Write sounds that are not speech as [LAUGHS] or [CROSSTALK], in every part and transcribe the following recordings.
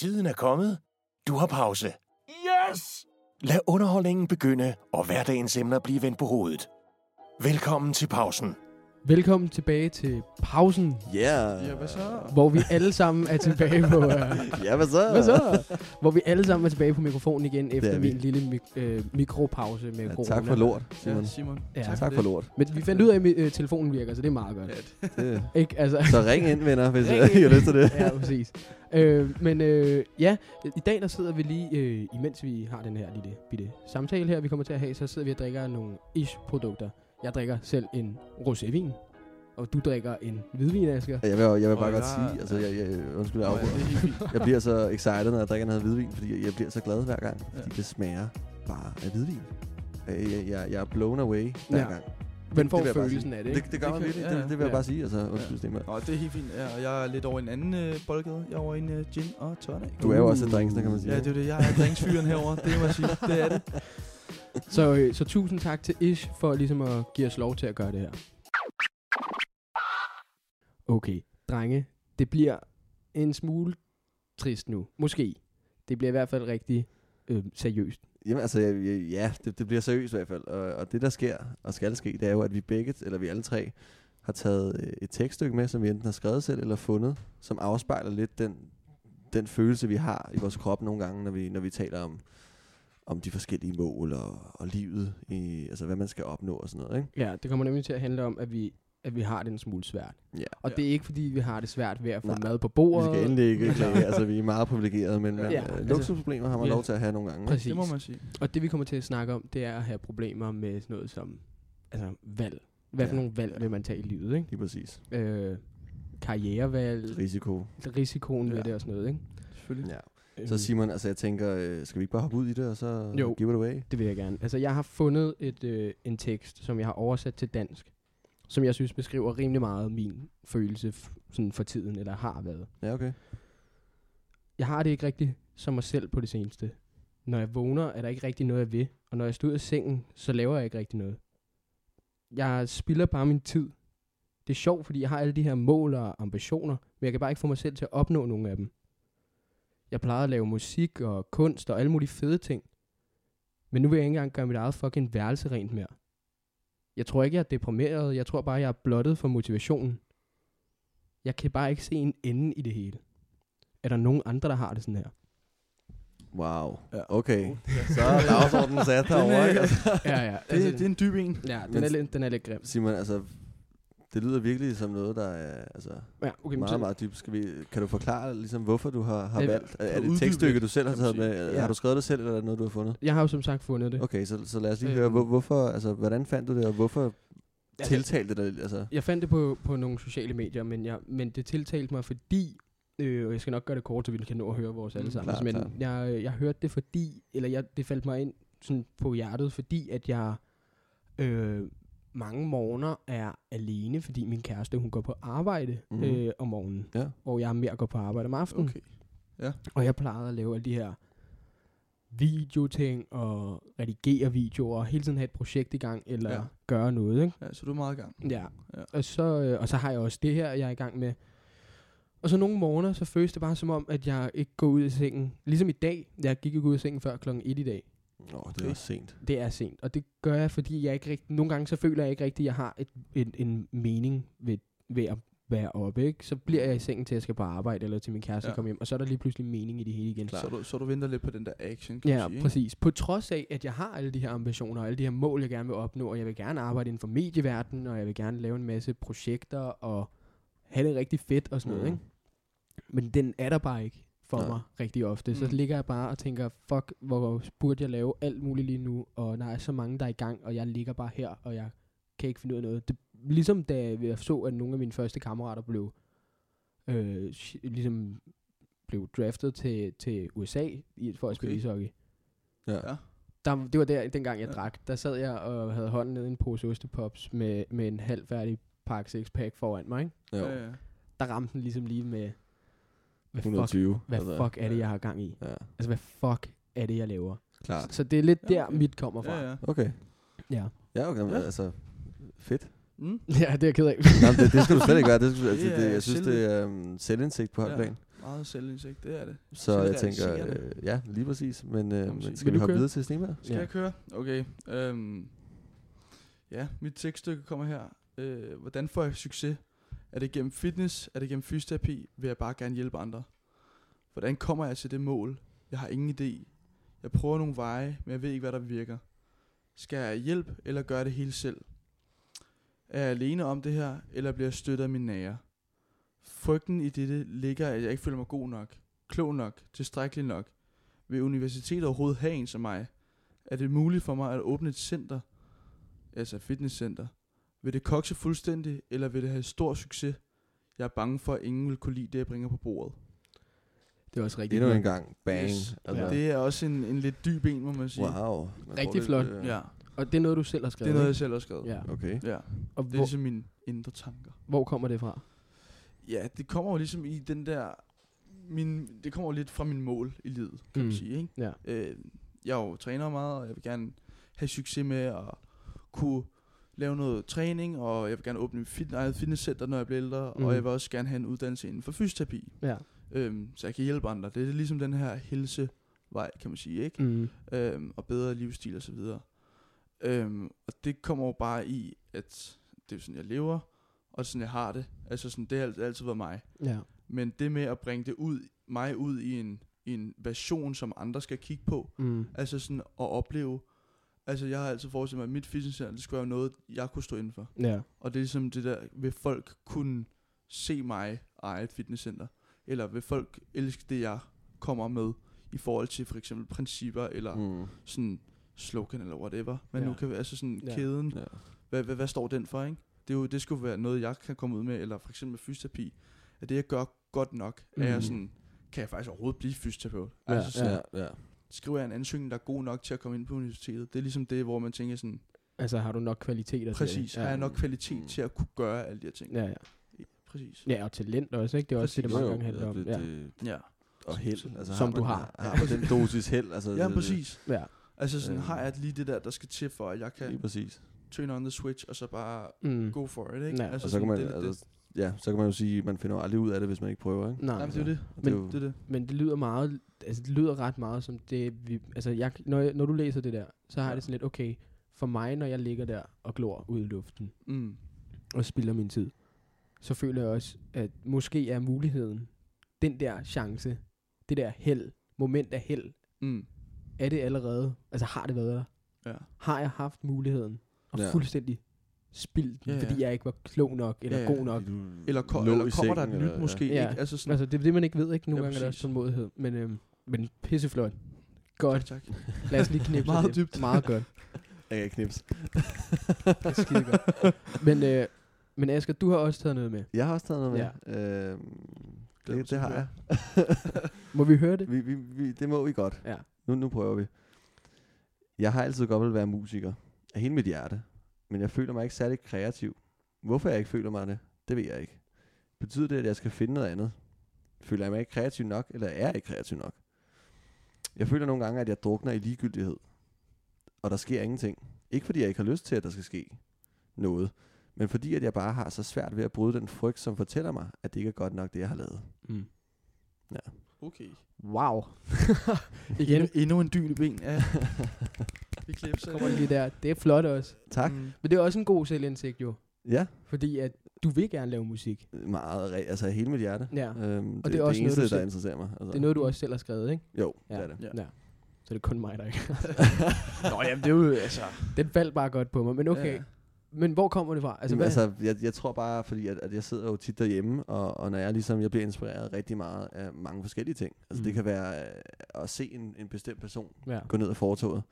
Tiden er kommet. Du har pause. Yes! Lad underholdningen begynde, og hverdagens emner blive vendt på hovedet. Velkommen til pausen. Velkommen tilbage til pausen, Yeah. Ja, hvad så? hvor vi alle sammen er tilbage på... Uh, [LAUGHS] Ja, hvad så? hvad så? Hvor vi alle sammen er tilbage på mikrofonen igen efter er vi. min lille mik- øh, mikropause med Ja, corona. tak for lort, Simon. Ja, Simon. Ja. tak, Tak for lort. Men vi fandt ud af, at øh, telefonen virker, så det er meget godt. Ja, [LAUGHS] Det. [LAUGHS] Ikke? Altså, Så ring ind, venner, hvis I har lyst til det. ja, præcis. Øh, men øh, ja, i dag der sidder vi lige, øh, imens vi har den her lille bitte samtale her, vi kommer til at have, så sidder vi og drikker nogle ish-produkter. Jeg drikker selv en rosévin, og du drikker en hvidvin, Asger. Jeg vil, jeg vil bare Og godt jeg- sige, altså, jeg, jeg, undskyld, jeg ja, afbryder. er. Jeg bliver så excited, når jeg drikker noget hvidvin, fordi jeg bliver så glad hver gang, fordi Ja. det smager bare af hvidvin. Jeg, jeg, jeg, jeg er blown away hver Ja. gang. Man får jeg følelsen af det, ikke? Det, det gør Det man virkelig, ja, det, det vil jeg ja. bare sige. Altså, undskyld, Stenberg. Nå, det er helt fint. Ja, og jeg er lidt over en anden øh, boldgade. Jeg er over en øh, gin og tonic. Du er jo også et drinksner, kan man sige. Ja, det er det. Jeg er drinksfyren herover. Det må jeg sige. Det er det. [LAUGHS] Så, øh, så tusind tak til Ish for ligesom at give os lov til at gøre det her. Okay, drenge, det bliver en smule trist nu. Måske. Det bliver i hvert fald rigtig øh, seriøst. Jamen altså, ja, det, det bliver seriøst i hvert fald. Og, og det, der sker og skal ske, det er jo, at vi begge, eller vi alle tre, har taget øh, et tekststykke med, som vi enten har skrevet selv eller fundet, som afspejler lidt den, den følelse, vi har i vores krop nogle gange, når vi, når vi taler om, om de forskellige mål og, og livet, i, altså hvad man skal opnå og sådan noget. Ikke? Ja, det kommer nemlig til at handle om, at vi, at vi har det en smule svært. Ja. Og Ja. det er ikke, fordi vi har det svært ved at få Nej, mad på Vi bordet. skal endelig ikke klage, altså vi er meget privilegerede, men, men Ja, ja, altså- luksusproblemer har man Ja. lov til at have nogle gange. Præcis. Det må man sige. Og det vi kommer til at snakke om, det er at have problemer med sådan noget som altså, valg. Hvad for Ja. nogle valg vil man tage i livet, ikke? Lige præcis. Øh, karrierevalg, Risiko. risikoen ja. ved det og sådan noget, ikke? Selvfølgelig. Ja. Øhm, Så Simon, altså jeg tænker, øh, skal vi ikke bare hoppe ud i det, og så Jo. give it away? Det vil jeg gerne. Altså, jeg har fundet et, øh, en tekst, som jeg har oversat til dansk, som jeg synes beskriver rimelig meget min følelse sådan for tiden, eller har været. Ja, okay. Jeg har det ikke rigtigt som mig selv på det seneste. Når jeg vågner, er der ikke rigtig noget, jeg vil. Og når jeg står ud af sengen, så laver jeg ikke rigtig noget. Jeg spilder bare min tid. Det er sjovt, fordi jeg har alle de her mål og ambitioner, men jeg kan bare ikke få mig selv til at opnå nogle af dem. Jeg plejede at lave musik og kunst og alle mulige fede ting. Men nu vil jeg ikke engang gøre mit eget fucking værelse rent mere. Jeg tror ikke, jeg er deprimeret. Jeg tror bare, jeg er blottet for motivationen. Jeg kan bare ikke se en ende i det hele. Er der nogen andre, der har det sådan her? Wow. Ja. Okay. [LAUGHS] Så er dagsordenen sat Den, herovre, ikke? Altså, Ja, ja. det, det er en dyb en. ja, den, Men- er lidt, den er lidt grim. Simon, altså, det lyder virkelig som noget, der er altså, Ja, okay, men så- meget, meget dybt. Skal vi, kan du forklare, ligesom, hvorfor du har, har Øh, valgt? Er, er det et tekststykke, du selv har taget med? Ja. Har du skrevet det selv, eller er det noget, du har fundet? Jeg har jo som sagt fundet det. Okay, så, så lad os lige Øhm. høre, hvor, hvorfor, altså, hvordan fandt du det, og hvorfor Altså, tiltalte det dig? Altså, Jeg fandt det på, på nogle sociale medier, men, jeg, men det tiltalte mig, fordi... Øh, og jeg skal nok gøre det kort, så vi kan nå at høre vores alle Mm, sammen. klart, men klart. jeg, jeg hørte det fordi... Eller jeg, det faldt mig ind sådan på hjertet, fordi at jeg... Øh, mange morgener er alene, fordi min kæreste hun går på arbejde Mhm. øh, om morgenen, ja. og jeg mere går på arbejde om aftenen. Okay. Og jeg plejede at lave alle de her videoting og redigere videoer og hele tiden have et projekt i gang eller Ja. ja. gøre noget, ikke? Ja, så du er meget i gang. Ja. Ja. Og, så, øh, og så har jeg også det her, jeg er i gang med. Og så nogle morgener, så føles det bare som om, at jeg ikke går ud af sengen. Ligesom i dag. Jeg gik ikke ud af sengen før klokken 1 i dag. Nå, det er også sent. Det er sent. Og det gør jeg, fordi jeg ikke rigtig... Nogle gange så føler jeg ikke rigtigt, at jeg har et, en, en mening ved, ved at være oppe. Ikke? Så bliver jeg i sengen til, at jeg skal på arbejde, eller til min kæreste Ja. kommer hjem. Og så er der lige pludselig mening i det hele igen. Så du, så du venter lidt på den der action, kan Ja, sige. ikke? præcis. På trods af, at jeg har alle de her ambitioner, og alle de her mål, jeg gerne vil opnå, og jeg vil gerne arbejde inden for medieverdenen, og jeg vil gerne lave en masse projekter, og have det rigtig fedt og sådan noget, Mhm. ikke? Men den er der bare ikke for Nej. mig rigtig ofte. Så Mm. ligger jeg bare og tænker, fuck, hvor burde jeg lave alt muligt lige nu, og der er så mange, der er i gang, og jeg ligger bare her, og jeg kan ikke finde ud af noget. Det, ligesom da jeg så, at nogle af mine første kammerater blev, øh, sh- ligesom blev draftet til, til USA i, for at spille Okay. ishockey Ja. Ja. der, det var der, dengang jeg Ja. drak. Der sad jeg og havde hånden nede i en pose ostepops med, med en halvfærdig pakke 6-pack foran mig. Ikke? Jo. Ja, ja. Der ramte den ligesom lige med, hvad fuck, 120. hvad altså. fuck er det, jeg har gang i? Ja, Altså, hvad fuck er det, jeg laver? klart. Så det er lidt Ja, der, okay. mit kommer fra. Ja, ja. Okay. Ja, Ja, okay, men Ja. altså, fedt. Mm. [LAUGHS] ja det er jeg ked af. Nå, men det, det skal du slet ikke gøre. Det, [LAUGHS] skal, altså, Det det, jeg synes, det er um, selvindsigt på højt Ja. plan. Meget selvindsigt, det er det. Så jeg tænker, øh, ja, lige præcis. Men, øh, men skal vi du hoppe videre til Snema? Skal Ja. jeg køre? Okay. Øhm, ja, mit tekststykke kommer her. Øh, hvordan får jeg succes? Er det gennem fitness? Er det gennem fysioterapi? Vil jeg bare gerne hjælpe andre? Hvordan kommer jeg til det mål? Jeg har ingen idé. Jeg prøver nogle veje, men jeg ved ikke, hvad der virker. Skal jeg hjælp, eller gøre det hele selv? Er jeg alene om det her, eller bliver jeg støttet af mine nære? Frygten i dette ligger, at jeg ikke føler mig god nok, klog nok, tilstrækkelig nok. Vil universitetet overhovedet have en som mig? Er det muligt for mig at åbne et center, altså et fitnesscenter? Vil det kokse fuldstændig, eller vil det have stor succes? Jeg er bange for, at ingen vil kunne lide det, jeg bringer på bordet. Det er også rigtig Endnu en gang. Bang. Yes. Altså, Ja. Det er også en, en lidt dyb en, må man sige. Wow. Man Rigtig flot. øh, Ja, Og det er noget, du selv har det skrevet. er noget, jeg selv har skrevet. Ja. Okay. ja. Og Det er hvor, ligesom mine indre tanker. hvor kommer det fra? Ja, det kommer jo ligesom i den der... Min, det kommer jo lidt fra min mål i livet, kan mm. Mm. man sige. Ikke? Ja. Øh, jeg er jo træner meget, og jeg vil gerne have succes med at kunne lave noget træning, og jeg vil gerne åbne et fit, eget fitnesscenter, når jeg bliver ældre, mm. Og jeg vil også gerne have en uddannelse inden for fysioterapi, Ja. øhm, så jeg kan hjælpe andre. Det er ligesom den her helsevej, kan man sige, ikke? Mm. Øhm, og bedre livsstil og så videre. Øhm, og det kommer jo bare i, at det er sådan, jeg lever, og sådan, jeg har det. Altså sådan, det har alt- altid været mig. Ja. Men det med at bringe det ud, mig ud i en, i en version, som andre skal kigge på, Mm. altså sådan at opleve, altså jeg har altid forestillet mig, at mit fitnesscenter, det skulle være noget, jeg kunne stå inden for. Ja. Og det er ligesom det der, vil folk kunne se mig eje et fitnesscenter? Eller vil folk elske det, jeg kommer med, i forhold til for eksempel principper, eller mm. Mm. sådan slogan, eller whatever. Men Ja. nu kan vi, altså sådan Ja. kæden, Ja. hvad, hvad, hvad står den for, ikke? Det, er jo, det skulle være noget, jeg kan komme ud med, eller for eksempel med fysioterapi. At det, jeg gør godt nok, mm. er jeg Mhm. sådan, kan jeg faktisk overhovedet blive fysioterapeut? Ja, altså sådan, Ja, ja. Skriver jeg en ansøgning, der er god nok til at komme ind på universitetet. Det er ligesom det, hvor man tænker sådan, Altså, har du nok kvaliteter til præcis, det? har jeg nok kvalitet Mm. til at kunne gøre alle de her ting? Ja, ja. Præcis. Ja, og talent også, ikke? Det er også det, det Præcis. mange gange handler om. det, Ja. det, Ja, og held. Altså, Som har du har. Har man den dosis held? Altså, ja det- præcis. ja. Altså sådan, Øhm. har jeg lige det der, der skal til for, at jeg Lige kan præcis. turn on the switch, og så bare Mm. go for it, ikke? Ja. Altså Og så kan man, sådan, det, det, altså, ja, så kan man jo sige, at man finder jo aldrig ud af det, hvis man ikke prøver, ikke? Nej, Nej, men det er det. Og det er Men- jo, Det er det. Men det lyder meget, altså det lyder ret meget som det, vi, altså jeg, når, jeg, når du læser det der, så har jeg Ja. det sådan lidt, okay, for mig, når jeg ligger der og glor ud i luften Mm. og spilder min tid, så føler jeg også, at måske er muligheden, den der chance, det der held, moment af held, Mm. er det allerede, altså har det været der? Ja. Har jeg haft muligheden og ja. fuldstændig spildt den, Ja, ja. fordi jeg ikke var klog nok, eller Ja, ja, god nok? Eller, ko- eller kommer der et sengen, nyt eller- måske, Ja. ikke? Altså sådan, Altså det er det, man ikke ved, ikke? Nogle Ja, gange er der også præcis. tålmodighed, men, øhm, men pisseflot. Godt. Tak, tak. Lad os lige knipse Meget lidt. dybt. Meget godt. Jeg kan knips. [LAUGHS] Det er skide godt. Men, øh, men Asger, du har også taget noget med. Jeg har også taget noget med. Ja. Øhm, mig det, det at har jeg. [LAUGHS] Må vi høre det? vi, vi, vi, det må vi godt. Ja. Nu, nu prøver vi. Jeg har altid godt vil være musiker. Af hele mit hjerte. Men jeg føler mig ikke særlig kreativ. Hvorfor jeg ikke føler mig det, det ved jeg ikke. Betyder det, at jeg skal finde noget andet? Føler jeg mig ikke kreativ nok, eller er jeg ikke kreativ nok? Jeg føler nogle gange, at jeg drukner i ligegyldighed. Og der sker ingenting. Ikke fordi jeg ikke har lyst til, at der skal ske noget. Men fordi at jeg bare har så svært ved at bryde den frygt, som fortæller mig, at det ikke er godt nok, det jeg har lavet. Mm. Okay. Wow. [LAUGHS] Igen Endnu, endnu en dyne ben. Ja. [LAUGHS] Vi klipser. kommer lige der. Det er flot også. Tak. Mm. Men det er også en god selvindsigt jo. Ja, Fordi at du vil gerne lave musik. meget, altså af hele mit hjerte. Ja. Øhm, det, det er også det eneste, noget, du der selv- interesserer mig. Altså. Det er noget, du også selv har skrevet, ikke? Jo, Ja. det er det. Ja. Ja. Så det er kun mig, der ikke. [LAUGHS] Nå, jamen det er jo, altså... Den faldt bare godt på mig. Men okay. Ja. Men hvor kommer det fra? Altså, hvad? altså jeg, jeg tror bare, fordi at, at jeg sidder jo tit derhjemme, og, og når jeg ligesom, jeg bliver inspireret rigtig meget af mange forskellige ting. Altså mm. det kan være øh, at se en, en bestemt person ja. gå ned ad fortoget,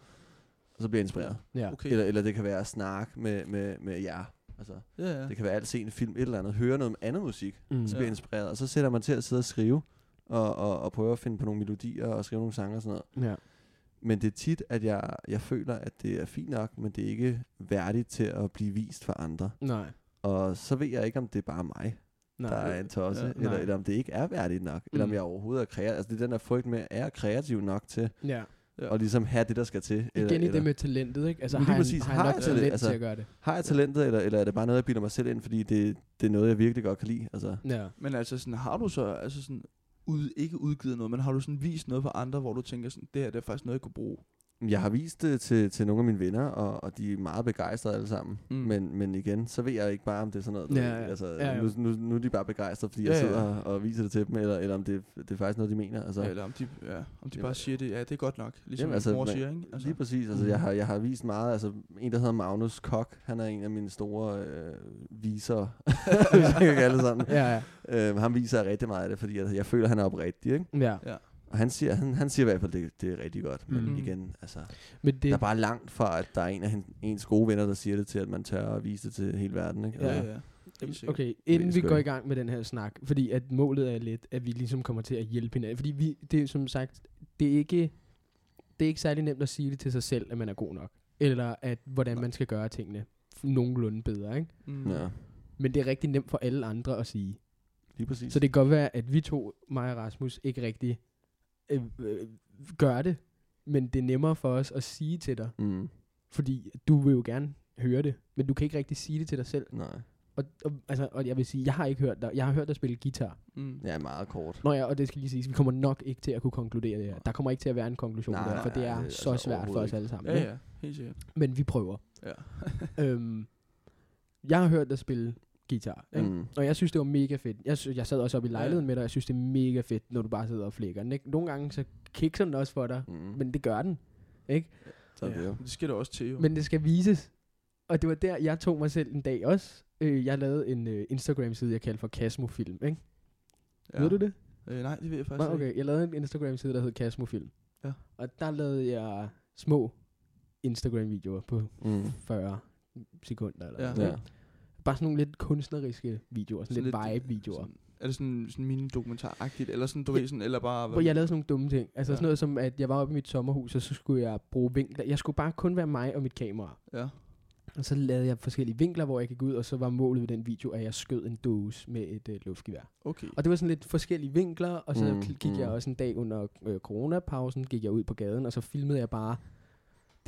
og så bliver jeg inspireret. ja. Okay. Eller, eller det kan være at snakke med, med, med jer. Altså, Ja, ja. det kan være alt se en film, et eller andet, høre noget andet musik, Mm. så bliver jeg inspireret. Og så sætter man til at sidde og skrive, og, og, og prøve at finde på nogle melodier, og skrive nogle sange og sådan noget. Ja. Men det er tit, at jeg, jeg føler, at det er fint nok, men det er ikke værdigt til at blive vist for andre. Nej. Og så ved jeg ikke, om det er bare mig, Nej. der er en tosse, Ja. ja, eller, Nej. eller om det ikke er værdigt nok, mm. eller om Mm. jeg overhovedet er kreativ. Altså det er den der frygt med, er jeg kreativ nok til Ja. Ja. at ligesom have det, der skal til? Igen Eller, i eller, det med talentet, ikke? Altså Lige har jeg, præcis. har jeg Har nok jeg talent talent? Altså- til at gøre det? har jeg talentet, eller, eller er det bare noget, jeg bilder mig selv ind, fordi det, det er noget, jeg virkelig godt kan lide? Altså, Ja. Men altså sådan, har du så, altså sådan, ud, ikke udgivet noget, men har du sådan vist noget for andre, hvor du tænker sådan, det her det er faktisk noget, jeg kunne bruge? Jeg har vist det til, til nogle af mine venner, og, og de er meget begejstrede alle sammen. Mm. Mm. Men, men igen, så ved jeg ikke bare, om det er sådan noget. Ja, ved, ja. Altså, Ja, ja. Nu, nu, nu er de bare begejstrede, fordi Ja, jeg ja. sidder og, og viser det til dem, eller, eller om det, det er faktisk noget, de mener. Altså, Ja, eller om de, ja, om de Jamen, bare siger det, ja, det er godt nok, ligesom Jamen, altså, altså, mor siger, ikke? Altså, Lige præcis. Altså, jeg, har, jeg har vist meget. Altså, en, der hedder Magnus Kok, han er en af mine store øh, visere, [LAUGHS] hvis jeg kan kalde det sådan. Ja, ja. Øh, ham viser rigtig meget af det, fordi jeg, jeg føler, han er oprigtig. Ikke? ja. Og han siger, han, han siger i hvert fald, det, det er rigtig godt. Men Mhm. igen, altså, Men det, der er bare langt fra, at der er en af ens gode venner, der siger det til, at man tør at vise det til hele verden. Ikke? ja, Altså, ja, ja. Helt sikkert. Okay, inden vi går i gang med den her snak, fordi at målet er lidt, at vi ligesom kommer til at hjælpe hinanden. Fordi vi, det er som sagt, det er ikke, det er ikke særlig nemt at sige det til sig selv, at man er god nok. Eller at, hvordan man skal gøre tingene nogenlunde bedre, ikke? Mm. ja, Men det er rigtig nemt for alle andre at sige. lige præcis. Så det kan godt være, at vi to, mig og Rasmus, ikke rigtig øh, øh, gør det. Men det er nemmere for os at sige til dig, Mm, fordi du vil jo gerne høre det, men du kan ikke rigtig sige det til dig selv. nej, Og, og, altså, og jeg vil sige, jeg har ikke hørt dig, jeg har hørt dig spille guitar. Mm. ja, meget kort. Nå ja, og det skal lige siges, vi kommer nok ikke til at kunne konkludere det her. Der kommer ikke til at være en konklusion Nej, der, for det nej, er det er så altså svært for os alle sammen. Ja, ja, helt sikkert. Men vi prøver. Ja. [LAUGHS] øhm, jeg har hørt dig spille guitar, ikke? Mm. og jeg synes, det var mega fedt. Jeg, jeg sad også oppe i lejligheden Ja. med dig, og jeg synes, det er mega fedt, når du bare sidder og flækker den. Ikke? Nogle gange så kikser den også for dig, Mm. men det gør den. Ikke? så er det jo. Det skal der også til, jo. Men det skal vises. Og det var der, jeg tog mig selv en dag også. Øh, jeg lavede en øh, Instagram-side, jeg kaldte for Casmofilm. Ikke? ja. Ved du det? Øh, nej, det ved jeg Nå, faktisk okay, ikke. jeg lavede en Instagram-side, der hed Casmofilm. Ja. Og der lavede jeg små Instagram-videoer på Mm. 40 sekunder. Eller Ja. sådan, Ja. Bare sådan nogle lidt kunstneriske videoer, sådan, Sådan lidt, lidt, vibe-videoer. Sådan, er det sådan, sådan mini-dokumentar-agtigt, eller sådan, du ved, sådan, eller bare... Hvor jeg lavede sådan nogle dumme ting. Altså Ja. sådan noget som, at jeg var oppe i mit sommerhus, og så skulle jeg bruge vinkler. Jeg skulle bare kun være mig og mit kamera. Ja. Og så lavede jeg forskellige vinkler, hvor jeg gik ud, og så var målet ved den video, at jeg skød en dåse med et øh, luftgevær. Okay. Og det var sådan lidt forskellige vinkler, og så Mm, mm, gik jeg mm. også en dag under øh, coronapausen, gik jeg ud på gaden, og så filmede jeg bare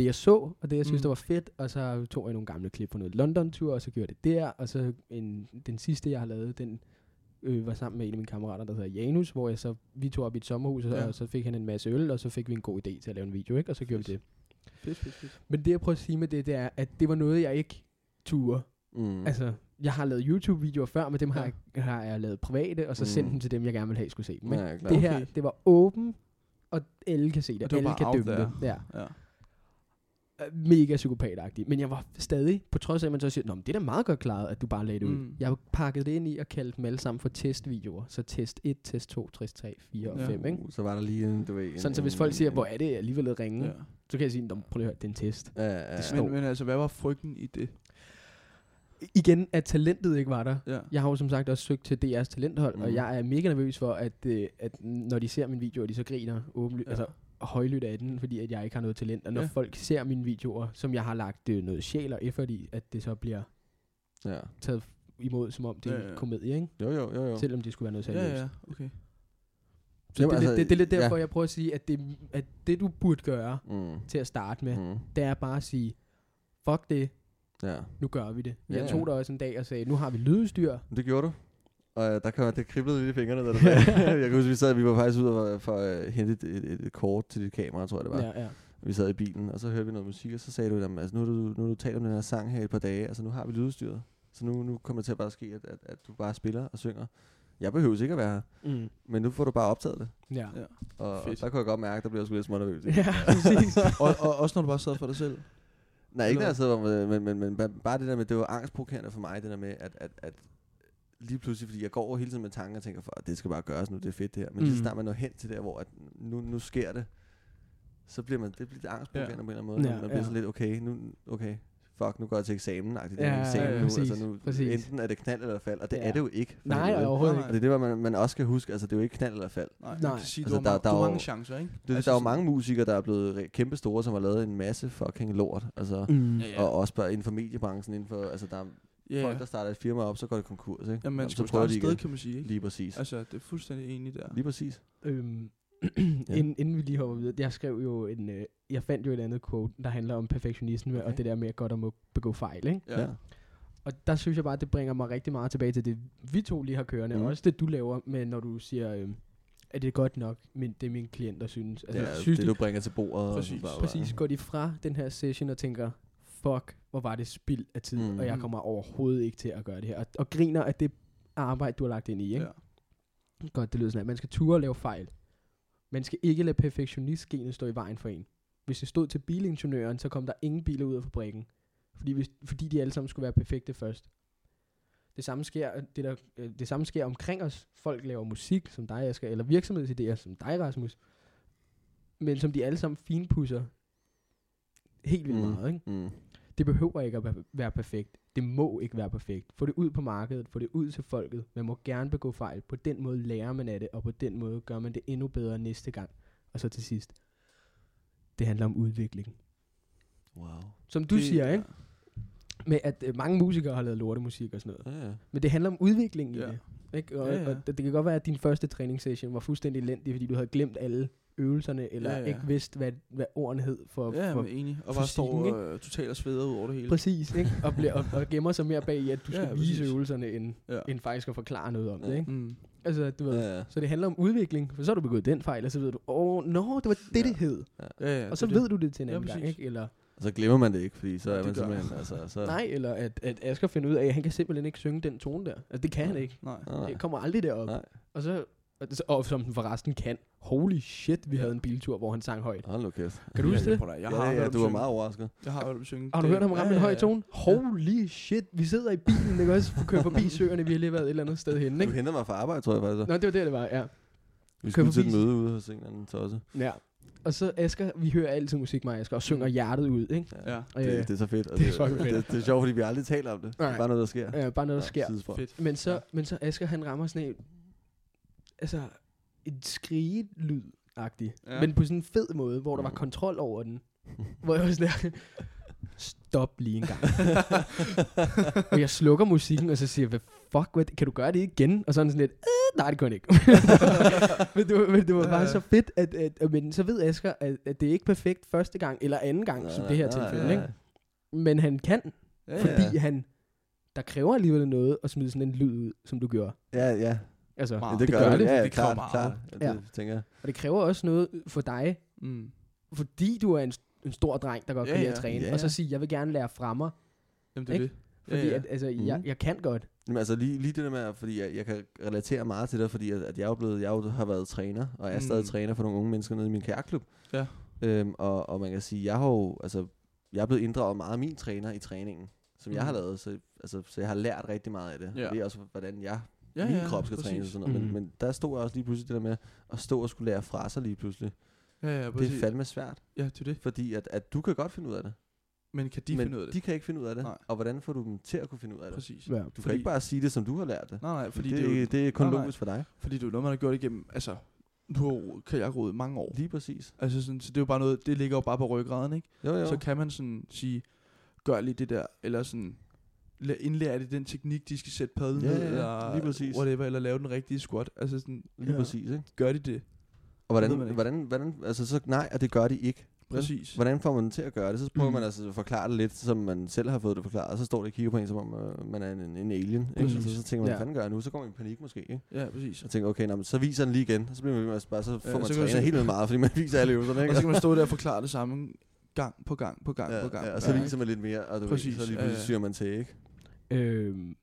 det, jeg så, og det, jeg synes, Mm. der var fedt, og så tog jeg nogle gamle klip fra noget London-tur, og så gjorde det der, og så en, den sidste, jeg har lavet, den øh, var sammen med en af mine kammerater, der hedder Janus, hvor jeg så, vi tog op i et sommerhus, og, Ja. og så fik han en masse øl, og så fik vi en god idé til at lave en video, ikke? og så gjorde vi det. Fedt, fedt, fedt. Men det, jeg prøver at sige med det, det er, at det var noget, jeg ikke turde. Mm. Altså, jeg har lavet YouTube-videoer før, men dem har, Ja. jeg, har jeg lavet private, og så Mm. sendt dem til dem, jeg gerne ville have, skulle se dem. Ikke? ja. Det her, Okay. det var åben, og alle kan se det, Og det alle kan dømme det. Ja. Ja. Mega psykopatagtigt. Men jeg var stadig, på trods af, at man så siger, Nå, men det er da meget godt klaret, at du bare lagde det ud. Mm. Jeg pakkede det ind i og kaldte dem alle sammen for testvideoer. Så test 1, test 2, test 3, 4 og Ja. 5, ikke? Uh, Så var der lige en, du ved... En, Sådan, så hvis folk siger, hvor er det alligevel at ringe, ja. så kan jeg sige, "Nå, prøv lige at høre, det er en test. Ja, ja, ja. står- Men, men altså, hvad var frygten i det? Igen, at talentet ikke var der. Ja. Jeg har jo som sagt også søgt til DR's talenthold, mm. og jeg er mega nervøs for, at, øh, at når de ser min video, og de så griner åbenly- Ja. altså, højlydt af den, fordi at jeg ikke har noget talent. Og når Ja. ja. folk ser mine videoer, som jeg har lagt øh, noget sjæl og effort i, at det så bliver ja. taget imod, som om det er Ja, en ja. komedie, ikke? Jo, jo, jo, jo. Selvom det skulle være noget seriøst. Ja, ja, okay. Så Jamen, det, er altså, det, det er lidt derfor, ja. jeg prøver at sige, at det, at det du burde gøre Mm. til at starte med, Mm. det er bare at sige, fuck det, Ja, nu gør vi det. Ja, Jeg ja. tog dig også en dag og sagde, nu har vi lydudstyr. Men det gjorde du. Og øh, der kan, det kriblede lidt i fingrene, da sagde. [LAUGHS] [LAUGHS] Jeg kan huske, vi sad, vi var faktisk ude for, for at hente et, et, et, kort til dit kamera, tror jeg det var. Ja, ja. Vi sad i bilen, og så hørte vi noget musik, og så sagde du, jamen, altså, nu har du, nu har du talt om den her sang her i et par dage, altså nu har vi lydudstyret. Så nu, nu kommer det til at bare ske, at, at, at du bare spiller og synger. Jeg behøver ikke at være her, Mm. men nu får du bare optaget det. Ja. Ja. Og, og Fedt. der kunne jeg godt mærke, at der blev jeg sgu lidt smånervøs. ja, præcis. [LAUGHS] og, og, også når du bare sad for dig selv. Nej, ikke når jeg sidder med, men, men, men ba- bare det der med, det var angstprovokerende for mig, det der med, at, at, at lige pludselig, fordi jeg går over hele tiden med tanker og tænker, for, at det skal bare gøres nu, det er fedt det her. Men mm. lige så Mm. snart man når hen til der, hvor at nu, nu sker det, så bliver man, det bliver lidt angstprovokerende ja. på en eller anden måde. Ja, man bliver ja. så lidt, okay, nu, okay, fuck, nu går jeg til eksamen, ja, Ja, ja, eksamen ja, nu, præcis, altså nu, præcis. enten er det knald eller fald, og det Ja. er det jo ikke. Nej, helvede. overhovedet Nej, ikke. Og det er det, man, man også skal huske, altså det er jo ikke knald eller fald. Nej, Nej. man kan sige, Altså, du, har, der- der du er mange chancer, ikke? Det, Altså der er jo mange musikere, der er blevet kæmpe store, som har lavet en masse fucking lort. Altså, Mm. Ja, ja. Og også bare inden for mediebranchen, inden for, altså der er Ja, folk, der starter et firma op, så går det konkurs, ikke? ja, man Jamen, skal de et sted, kan man sige, ikke? Lige præcis. Altså, det er fuldstændig enig der. Lige præcis. Øhm, [CLEARS THROAT] Ja. inden, inden vi lige hopper videre, jeg skrev jo en, øh, jeg fandt jo et andet quote, der handler om perfektionisme okay. Og det der med at godt at må begå fejl, ikke? Ja. Og der synes jeg bare, at det bringer mig rigtig meget tilbage til det, vi to lige har kørende, mm. Og også det, du laver med, når du siger, øh, er det godt nok, men det er mine klienter synes. Altså, det er synes det, de, du bringer til bordet. Præcis. præcis, går de fra den her session og tænker, fuck, hvor var det spild af tid, Mm. og jeg kommer overhovedet ikke til at gøre det her. Og, og griner af det arbejde, du har lagt ind i, ikke? Ja. Godt, det lyder sådan, at man skal ture og lave fejl. Man skal ikke lade perfektionistgenet stå i vejen for en. Hvis det stod til bilingeniøren, så kom der ingen biler ud af fabrikken. Fordi, hvis, fordi de alle sammen skulle være perfekte først. Det samme, sker, det, der, øh, det samme sker omkring os. Folk laver musik, som dig, Asger, eller virksomhedsidéer, som dig, Rasmus. Men som de alle sammen finpusser helt vildt Mm. meget. Ikke? Mm. Det behøver ikke at være- perfekt. Det må ikke være perfekt. Få det ud på markedet, få det ud til folket. Man må gerne begå fejl. På den måde lærer man af det, og på den måde gør man det endnu bedre næste gang. Og så til sidst. Det handler om udvikling. Wow. Som du Det- siger, ikke? Med at øh, mange musikere har lavet lortemusik og sådan noget. Ja, ja. Men det handler om udvikling i Ja. det. Ikke? Og, Ja, ja. og det kan godt være, at din første træningssession var fuldstændig elendig, fordi du havde glemt alle øvelserne, eller Ja, ja. ikke vidste, hvad, hvad ordene hed for, Ja, for men enig. Og bare står fysikken, øh, totalt og sveder ud over det hele. Præcis, ikke? Og, bliver, og, og gemmer sig mere bag i, at du [LAUGHS] skal Ja, vise præcis. øvelserne, end, Ja. end faktisk at forklare noget om det, Ja. ikke? Mm. Altså, du ved, Ja, ja. så det handler om udvikling, for så har du begået den fejl, og så ved du, åh, oh, nå, det var det, det hed. Ja, ja, og så det ved du det til en Ja, anden gang, præcis. ikke? Eller, Og så glemmer man det ikke, fordi så Ja, er det man simpelthen, altså, så... nej, eller at, at Asger finder ud af, at han kan simpelthen ikke synge den tone der. Altså, det kan han ikke. Nej. Nej, Det kommer aldrig derop. Nej. Og så, og, som den forresten kan. Holy shit, vi Ja. havde en biltur, hvor han sang højt. Hold nu kæft. Kan du huske det? Jeg Ja, har ja, ham du var meget overrasket. Jeg har hørt ham synge. Har du Det- hørt ham ramme ja, en høj ja, tone? Holy shit, vi sidder i bilen, ikke også? Kører forbi søerne, vi har lige været et eller andet sted henne, Du ikke? henter mig fra arbejde, tror jeg faktisk. Nå, det var det, det var, ja. Vi skulle til et møde ude hos en eller anden tosse. Ja. Og så Asger, vi hører altid musik med Asger, og synger hjertet ud, ikke? Ja. Øh, Det, det er så fedt. og det er fedt. Det, det er sjovt, fordi vi aldrig taler om det. Det Nej. er bare noget, der sker. Ja, bare noget, der sker. Fedt. Men så, Ja. men så Asger, han rammer sådan en, altså, en skrigelyd agtig Ja. Men på sådan en fed måde, hvor der var Mm. kontrol over den. [LAUGHS] hvor jeg var sådan der, stop lige en gang. [LAUGHS] og jeg slukker musikken, og så siger jeg, hvad fuck, hvad, kan du gøre det igen? Og så han sådan lidt, øh, nej, det han ikke. [LAUGHS] men, det var, men det var bare så fedt, at, at, at, men så ved Asger, at, at det er ikke perfekt første gang, eller anden gang, Nej, som det her nej, tilfælde. nej, Ikke? Men han kan, Ja, fordi ja. han, der kræver alligevel noget at smide sådan en lyd ud, som du gjorde. Ja, ja. Altså. Men det, det, gør gør det. Ja, ja, Det kræver klart, meget. klart. Ja, Ja. det tænker jeg. Og det kræver også noget for dig, Mm. fordi du er en, en stor dreng, der godt Ja, kan lide at ja. træne, Ja, og så ja. sige, jeg vil gerne lære fra mig, Jamen, det er Ikke? det. fordi Ja, ja. At, altså, jeg, Mhm. jeg kan godt. Jamen altså lige, lige det der med, fordi jeg, jeg kan relatere meget til det, fordi at, at jeg, er blevet, jeg har været træner, og jeg er Mm. stadig træner for nogle unge mennesker nede i min kærklub. Ja. Øhm, og, og man kan sige, jeg har jo, altså, jeg er blevet inddraget meget af min træner i træningen, som mm. jeg har Mm. lavet, så, altså, så jeg har lært rigtig meget af det. Ja. Og det er også, hvordan jeg, Ja, min ja, krop skal trænes og præcis. sådan noget. Mhm. Men, men der stod jeg også lige pludselig det der med, at stå og skulle lære fra sig lige pludselig. Ja, ja, Det præcis. er fandme svært, Ja, det er det. fordi at, at du kan godt finde ud af det, Men kan de men finde ud af det? de kan ikke finde ud af det. Nej. Og hvordan får du dem til at kunne finde ud af det? Præcis. Ja. Du kan ikke bare sige det, som du har lært det. Nej, nej, fordi det, det, er jo, det er kun nej, logisk for dig. fordi det er jo noget, man har gjort igennem, altså, nu kan jeg rode mange år. Lige præcis. Altså, sådan, så det er jo bare noget, det ligger jo bare på ryggraden, ikke? Jo, jo. Så kan man sådan sige, gør lige det der, eller sådan, la- indlære det den teknik, de skal sætte padlen Ja, ned, ja, ja, eller lige præcis. whatever, eller lave den rigtige squat. Altså sådan, Lige Ja. præcis, ikke? gør de det. Og hvordan, ikke. hvordan, hvordan, altså så nej, og det gør de ikke. Præcis. Hvordan får man dem til at gøre det? Så prøver Mm. man altså at forklare det lidt, som man selv har fået det forklaret, og så står det og kigger på en, som om øh, man er en, en alien. Ikke? Præcis. Altså, så tænker man, Ja. hvad fanden gør jeg nu? Så går man i panik måske. Ikke? Ja, præcis. Og tænker, okay, nå, men så viser den lige igen. Og så bliver man ved med at bare, så får Ja, man så trænet helt vildt meget, fordi man [LAUGHS] viser alle øvelserne. Ikke? Og så kan man stå der og forklare det samme gang på gang på gang ja, på gang. ja, og så Ja, viser man lidt mere, og du Præcis, ved, så lige ja, pludselig ja. syr man til, ikke? Øhm,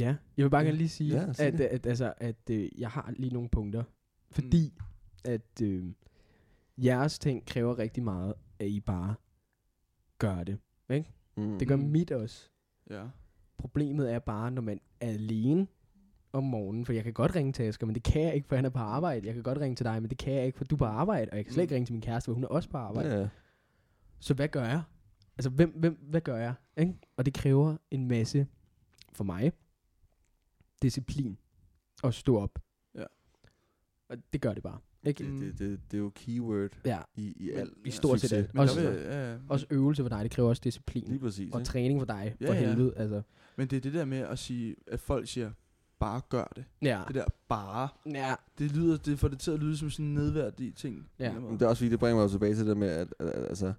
ja, jeg vil bare gerne lige sige, Ja, sig at, at, at, altså, at øh, jeg har lige nogle punkter. Fordi at øh, jeres ting kræver rigtig meget, at I bare gør det. Mm. Det gør Mm. mit også. Ja. Problemet er bare, når man er alene om morgenen, for jeg kan godt ringe til Asger, men det kan jeg ikke, for han er på arbejde. Jeg kan godt ringe til dig, men det kan jeg ikke, for du er på arbejde, og jeg kan slet ikke Mm. ringe til min kæreste, for hun er også på arbejde. Ja. Så hvad gør jeg? Altså, hvem, hvem, hvad gør jeg? Ikke? Og det kræver en masse, for mig, disciplin at stå op. Ja. Og det gør det bare. Ikke? Det, det, det, det er jo keyword Ja, i, i Men al i stort set alt. Også- vil, ja, ja. også øvelse for dig, det kræver også disciplin. Lige præcis. Og ikke? træning for dig, Ja, for ja. helvede. Altså. Men det er det der med at sige, at folk siger, bare gør det. Ja. Det der bare, ja. det lyder, det får det til at lyde som sådan en nedværdig ting. Ja. Men det er også fordi, det bringer mig tilbage til det med, at, at, at altså,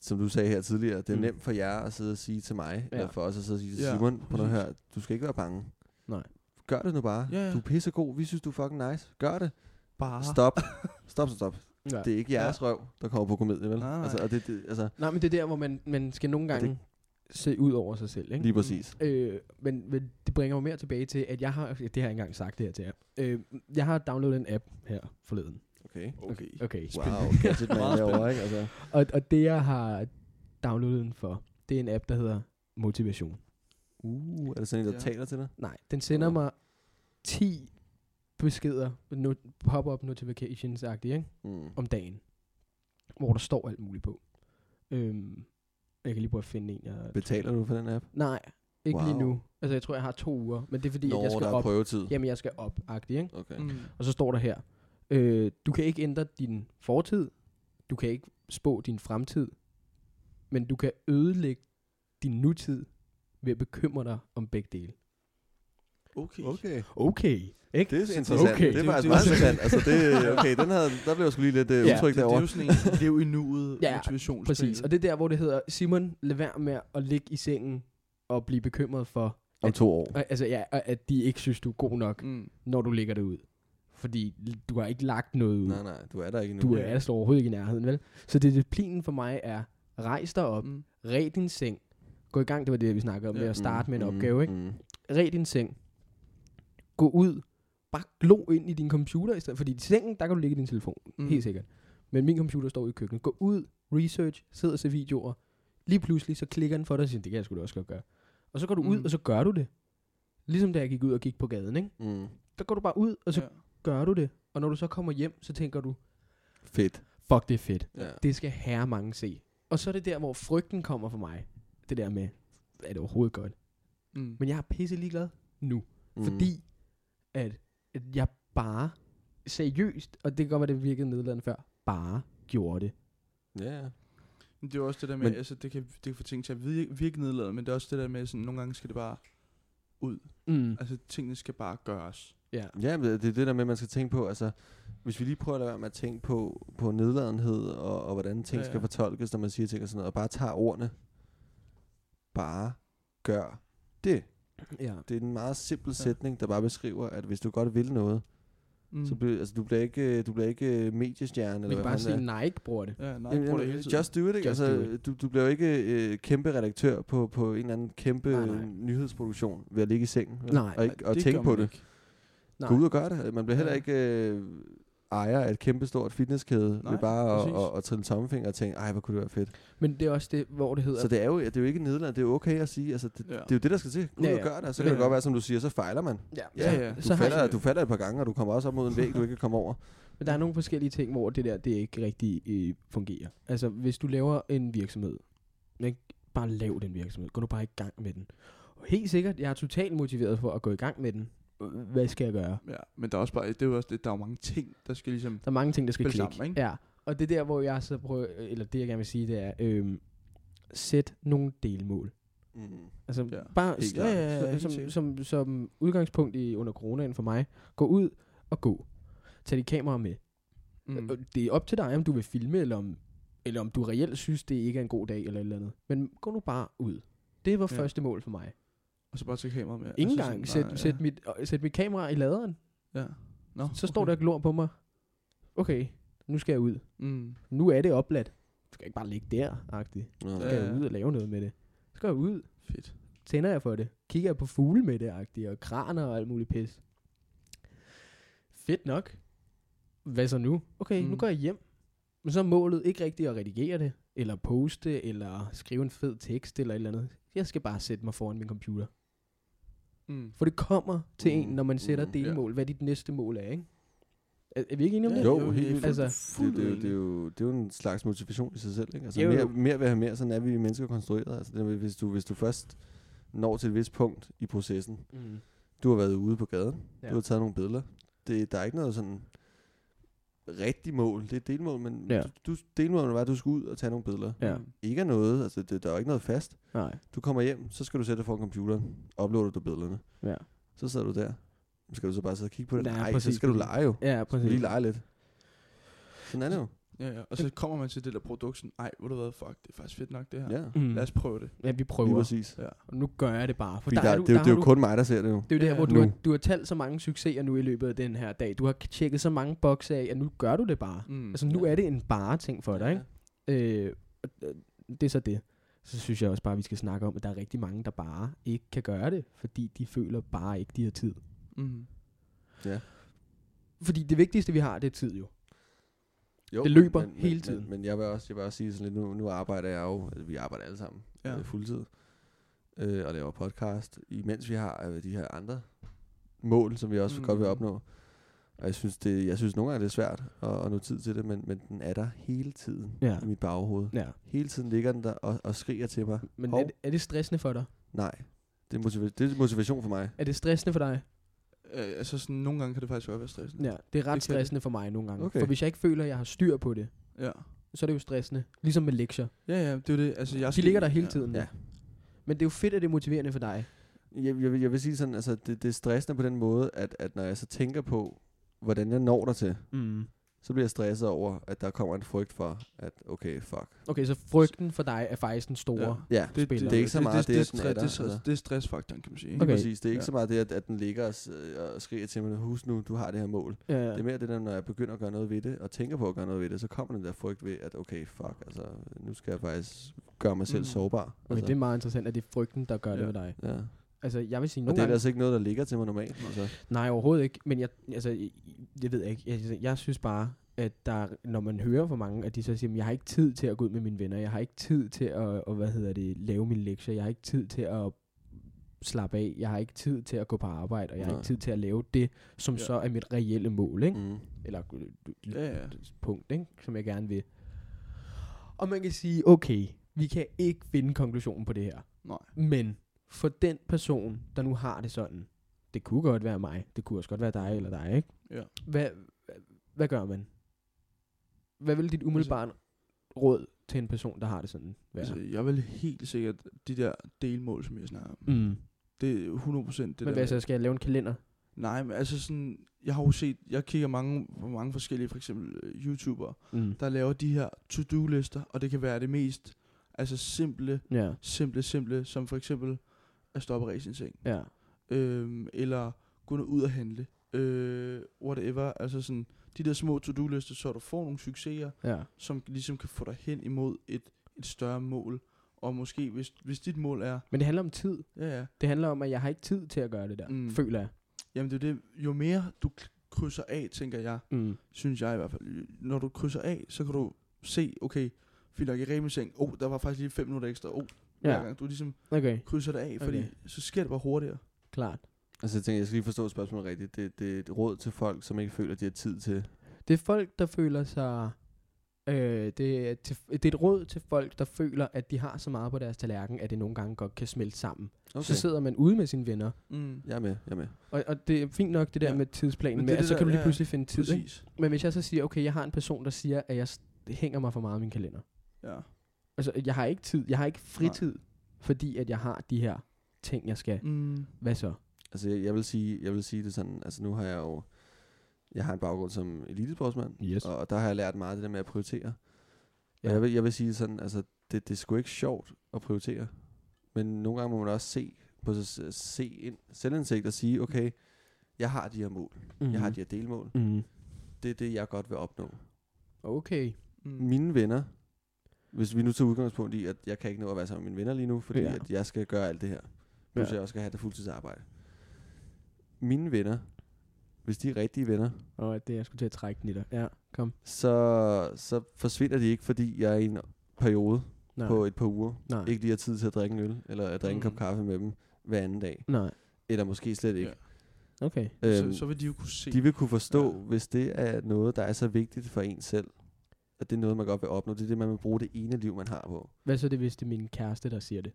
som du sagde her tidligere, det er Mm. mm. nemt for jer at sidde og sige til mig, Ja. ja. eller for os at sidde og sige til Ja, Simon, på noget her, du skal ikke være bange. Nej. gør det nu bare. Ja, ja. Du er pissegod, vi synes, du er fucking nice. Gør det. Bare. Stop. [LAUGHS] Stop, stop, stop. Ja. Det er ikke jeres røv, der kommer på komedie, vel? Nej, nej. Altså, og det, det, altså, Nej, men det er der, hvor man, man skal nogle det gange se ud over sig selv. Ikke? lige præcis. Øh, men, men det bringer mig mere tilbage til, at jeg har, det har jeg engang sagt det her til jer. Øh, jeg har downloadet en app her forleden. Okay. Okay. Okay. Wow, gadget man [LAUGHS] Meget derovre, ikke? Altså, Og, og det, jeg har downloadet den for, det er en app, der hedder Motivation. uh, er det sådan en, der Ja. taler til dig? Nej, den sender Nå. mig 10 beskeder, no, pop-up notifications-agtige, ikke? Mm. om dagen, hvor der står alt muligt på. Øhm, jeg kan lige prøve at finde en, jeg... Betaler du for den app? Nej, ikke wow. lige nu. Altså, jeg tror, jeg har to uger, men det er fordi, Når at jeg skal der er op. prøvetid. Jamen, jeg skal op, agtig, ikke? Okay. Mm. Og så står der her, øh, du kan ikke ændre din fortid, du kan ikke spå din fremtid, men du kan ødelægge din nutid ved at bekymre dig om begge dele. Okay. Okay. Okay, ikke? Det er interessant. Okay. Det er faktisk det- meget interessant. Altså, det, okay, den havde, der blev jeg sgu lige lidt uh, Ja, utryg Det, det er derovre. jo sådan en lev i nuet Ja, motivationsspil. Præcis, og det er der, hvor det hedder, Simon, lad være med at ligge i sengen og blive bekymret for, Om to år. altså, ja, at de ikke synes, du er god nok, Mm. når du ligger det ud. Fordi du har ikke lagt noget ud. Nej, nej, du er der ikke nu. Du er altså overhovedet ikke i nærheden, vel? Så disciplinen for mig er, rejs dig op, Mm. red din seng, gå i gang, det var det, vi snakkede om, Ja. med at starte med en Mm, opgave, ikke? mm. Red din seng, gå ud, bare glo ind i din computer, i stedet, fordi i sengen, der kan du ligge i din telefon, Mm. mm. helt sikkert. Men min computer står i køkkenet. Gå ud, research, sid og se videoer. Lige pludselig, så klikker den for dig og siger, det kan jeg sgu da også godt gøre. Og så går du ud, Mm. og så gør du det. Ligesom da jeg gik ud og gik på gaden, ikke? Mm. Der går du bare ud, og så Ja. Gør du det. Og når du så kommer hjem, så tænker du, Fedt. fuck det er fedt. Ja. Det skal herre mange se. Og så er det der, hvor frygten kommer for mig. Det der med, er det overhovedet godt? Mm. Men jeg er pisse ligeglad nu. Mm. Fordi, at, at jeg bare seriøst, og det kan godt være, det virkede nedladende før, bare gjorde det. Ja, ja. Men det er også det der med, Men- men, altså det kan, det kan få ting til at virke, virke nedladende, men det er også det der med, sådan nogle gange skal det bare ud. Mm. Altså tingene skal bare gøres. Ja. Ja, det er det der med, at man skal tænke på, altså, hvis vi lige prøver at lade være med at tænke på, på nedladenhed, og, og hvordan ting Ja, skal ja. fortolkes, når man siger ting og sådan noget, og bare tager ordene, bare gør det. ja. Det er en meget simpel Ja. sætning, der bare beskriver, at hvis du godt vil noget, Mm. så bliver, altså, du bliver ikke, du bliver ikke mediestjerne, Vi eller kan hvad bare sige, er. Nike bruger det. Ja, nej, Jamen, bruger det hele tiden. just do it, ikke? Just altså, do it. Du, du bliver jo ikke øh, kæmpe redaktør på, på en eller anden kæmpe Nej, nej. nyhedsproduktion ved at ligge i sengen. Nej, og, ikke, og det tænke gør på man det. Nej. Gå ud og gør det. Man bliver heller Ja. ikke øh, ejer af et kæmpe stort fitnesskæde Nej, ved bare at, at, at trille tommelfinger og tænke, ej, hvor kunne det være fedt. Men det er også det, hvor det hedder... Så det er jo, det er jo ikke nedladende, det er jo okay at sige, altså, det, Ja. det er jo det, der skal til. Gå ud Ja, og ja. gør det, og så Ja, kan det ja. godt være, som du siger, så fejler man. ja, Ja, så, ja. Du, så falder, jeg, du falder et par gange, og du kommer også op mod en væg, du ikke kan komme over. Men der er nogle forskellige ting, hvor det der, det ikke rigtig øh, fungerer. Altså, hvis du laver en virksomhed, ikke? bare lav den virksomhed. Gå nu bare i gang med den. Og helt sikkert, jeg er totalt motiveret for at gå i gang med den. Hvad skal jeg gøre? Ja, men der er også bare, det er jo også det, der er mange ting, der skal ligesom, Der er mange ting, der skal klikke. sammen, ikke? Ja, og det er der, hvor jeg så prøver, eller det jeg gerne vil sige, det er, øhm, sæt nogle delmål. Mm. Altså Ja, bare helt. Ja, ja, som, sikkert. som, som udgangspunkt i under coronaen for mig, gå ud og gå. Tag dit kamera med. mm. Mm. Det er op til dig, om du vil filme, eller om, eller om du reelt synes, det ikke er en god dag, eller et eller andet. Men gå nu bare ud. Det var Ja. første mål for mig. Og så bare tage kameraet med. Ingen altså gang. Sæt, nej, sæt, mit, øh, sæt mit kamera i laderen. Ja. Nå, Så står der og glor på mig. Okay, nu skal jeg ud. Mm. Nu er det opladt. Du skal ikke bare ligge der, agtigt. Nå. Så Ja, skal jeg ja. ud og lave noget med det. Så skal jeg ud. Fedt. Tænder jeg for det. Kigger jeg på fugle med det, agtigt. Og kraner og alt muligt pis. Fedt nok. Hvad så nu? Okay, mm. nu går jeg hjem. Men så er målet ikke rigtigt at redigere det, eller poste, eller skrive en fed tekst, eller et eller andet. Jeg skal bare sætte mig foran min computer. Mm. For det kommer til Mm, en, når man sætter mm, delmål. Hvad dit næste mål er, ikke? Er, er vi ikke enige om Ja, det? Jo, jo, helt er vildt. Altså, Det, det, er jo- det, er jo, det er jo en slags motivation i sig selv. Ikke? Altså Jo, mere, jo. mere ved at have mere, sådan er vi mennesker konstrueret. Altså, det, hvis, du, hvis du først når til et vist punkt i processen, Mm. du har været ude på gaden, Ja. du har taget nogle billeder. Det, der er ikke noget sådan rigtig mål. Det er et delmål, men Ja. du, du, delmålet var, at du skal ud og tage nogle billeder. Ja. Ikke af noget, altså det, der er ikke noget fast. Nej. Du kommer hjem, så skal du sætte dig foran computeren, uploader du billederne. Ja. Så sidder du der. Skal du så bare sidde og kigge på det? Ja, Nej, så præcis, skal du lege jo. Ja, præcis. lige lege lidt. Sådan er det jo. Ja, ja. Og så kommer man til det der produkt, sådan, ej, ved du hvad, fuck, det er faktisk fedt nok det her. Ja, Mm. Lad os prøve det. Ja, vi lige prøver. præcis. Ja. Og nu gør jeg det bare. For Fordi der, der, er du, det, er jo- der det er jo du, kun mig, der ser det jo. det er jo det her, Ja, hvor du har, du har talt så mange succeser nu i løbet af den her dag. Du har tjekket så mange bokse af, at nu gør du det bare. Mm. Altså nu Ja. er det en bare ting for dig, ikke? Øh, og, øh, det er så det. Så synes jeg også bare, at vi skal snakke om, at der er rigtig mange, der bare ikke kan gøre det, fordi de føler bare ikke, de har tid. Mm. Fordi det vigtigste, vi har, det er tid jo. Jo, Det løber men, hele men, tiden. Men, men jeg, vil også, jeg vil også sige sådan lidt, nu, nu arbejder jeg jo, altså, vi arbejder alle sammen Ja. øh, fuldtid, øh, og laver podcast, imens vi har øh, de her andre mål, som vi også Mm. mm. godt vil opnå. Og jeg synes, det, jeg synes nogle gange, det er svært at, at nå tid til det, men, men den er der hele tiden Ja. i mit baghoved. Ja. Hele tiden ligger den der og, og skriger til mig. Men Hov. er det, er det stressende for dig? Nej, det er, motiva- det er motivation for mig. Er det stressende for dig? Øh, altså sådan, nogle gange kan det faktisk godt være stressende. Ja, det er ret det. stressende for mig nogle gange. Okay. For hvis jeg ikke føler, at jeg har styr på det, Ja. så er det jo stressende. Ligesom med lektier. Ja, ja, det er det. Altså, jeg De skal- ligger der hele ja. tiden. Ja. Men det er jo fedt, at det er motiverende for dig. Jeg, jeg, vil, jeg vil sige sådan, altså det, det er stressende på den måde, at, at når jeg så tænker på, hvordan jeg når der til, Mm. Så bliver jeg stresset over, at der kommer en frygt for, at okay, fuck. Okay, så frygten for dig er faktisk den store. Ja. Ja, Det- det, spiller. det er ikke så meget det, det, det, er det, der. det, det, altså. det er stressfaktoren, kan man sige. Okay. præcis. Det er ikke Ja. så meget det, at, at den ligger og, øh, og skriger til mig, husk nu, du har det her mål. Ja. Det er mere det der, når jeg begynder at gøre noget ved det, og tænker på at gøre noget ved det, så kommer den der frygt ved, at okay, fuck, altså, nu skal jeg faktisk gøre mig selv Mm. sårbar. Okay, altså, det er meget interessant, at det er frygten, der gør Ja. det ved dig. ja. Altså, jeg vil sige Og nogle det er gange... altså ikke noget, der ligger til mig normalt. Altså. Nej, overhovedet ikke. Men jeg, altså, jeg- det ved jeg ikke. Jeg, jeg synes bare, at der, når man hører for mange, at de så siger, "Men jeg har ikke tid til at gå ud med mine venner, jeg har ikke tid til at, og, hvad hedder det, lave mine lektier, jeg har ikke tid til at slappe af, jeg har ikke tid til at gå på arbejde, og jeg har Nej. ikke tid til at lave det, som Ja. så er mit reelle mål, ikke? Mm. Eller øh, øh, Ja, ja. punkt, ikke? som jeg gerne vil. Og man kan sige, okay, vi kan ikke finde konklusionen på det her. Nej. Men for den person, der nu har det sådan, det kunne godt være mig, det kunne også godt være dig eller dig, ikke? Ja. Hvad, hvad, hvad gør man? Hvad vil dit umiddelbare råd til en person, der har det sådan være? Altså, jeg vil helt sikkert de der delmål, som jeg snakker om. mm. Det er 100% det Men der. hvad så, skal jeg lave en kalender? Nej, men altså sådan, jeg har jo set, jeg kigger mange, på mange forskellige, for eksempel øh, YouTubere, Mm. der laver de her to-do-lister, og det kan være det mest, altså simple, Ja, simple, simple, som for eksempel at stoppe i en seng, ja. øhm, eller gå ud og handle, øh, whatever, altså sådan, de der små to-do-lister, så du får nogle succeser, Ja. som ligesom kan få dig hen imod et, et større mål, og måske, hvis, hvis dit mål er, Men det handler om tid. ja ja, Det handler om, at jeg har ikke tid til at gøre det der, Mm. føler jeg. jamen det er det, jo mere du krydser af, tænker jeg, Mm. synes jeg i hvert fald. Når du krydser af, så kan du se, okay, fik nok i rimelig seng, oh, der var faktisk lige 5 minutter ekstra, oh, hver Ja, gang du ligesom okay, krydser det af, fordi Okay. så sker det bare hurtigere. klart. Altså jeg tænker, jeg skal lige forstå spørgsmålet rigtigt. Det, det er et råd til folk, som ikke føler, at de har tid til. Det er folk, der føler sig... Øh, det, er til, det er et råd til folk, der føler, at de har så meget på deres tallerken, at det nogle gange godt kan smelte sammen. Okay. Så sidder man ude med sine venner, Mm. Jeg er med, jeg er med. og, og det er fint nok det der Ja. med tidsplanen, Men men det med, at det så der- kan du lige ja, pludselig finde tid. Ikke? Præcis. Men hvis jeg så siger, okay, jeg har en person, der siger, at jeg hænger mig for meget i min kalender. Ja. Altså, jeg har ikke tid, jeg har ikke fritid, fordi at jeg har de her ting, jeg skal. Mm. Hvad så? Altså jeg, jeg, vil sige, jeg vil sige det sådan, altså nu har jeg jo, jeg har en baggrund som elitesportsmand, Yes. og, og der har jeg lært meget det der med at prioritere. Ja. Ja. Og jeg vil, jeg vil sige sådan, altså det, det er sgu ikke sjovt at prioritere, men nogle gange må man også se på sig, se ind, selvindsigt og sige, okay, jeg har de her mål, mm. jeg har de her delmål, Mm. det er det, jeg godt vil opnå. Okay. Mm. Mine venner, hvis vi nu tager udgangspunkt i, at jeg kan ikke nå at være sammen med mine venner lige nu, fordi Ja. ja. at jeg skal gøre alt det her. Plus Ja. jeg også skal have det fuldtidsarbejde. Mine venner, hvis de er rigtige venner, Og det jeg skulle til at trække den i dig. Ja, kom. så, så forsvinder de ikke, fordi jeg i en periode Nej. på et par uger Nej. ikke lige har tid til at drikke en øl, eller at drikke en Mm. kop kaffe med dem hver anden dag. Nej. Eller måske slet ikke. Okay. Så, Øhm, så vil de jo kunne se. de vil kunne forstå, Ja. ja. hvis det er noget, der er så vigtigt for en selv, at det er noget, man godt vil opnå. Det er det, man vil bruge det ene liv, man har på. Hvad så det, hvis det er min kæreste, der siger det?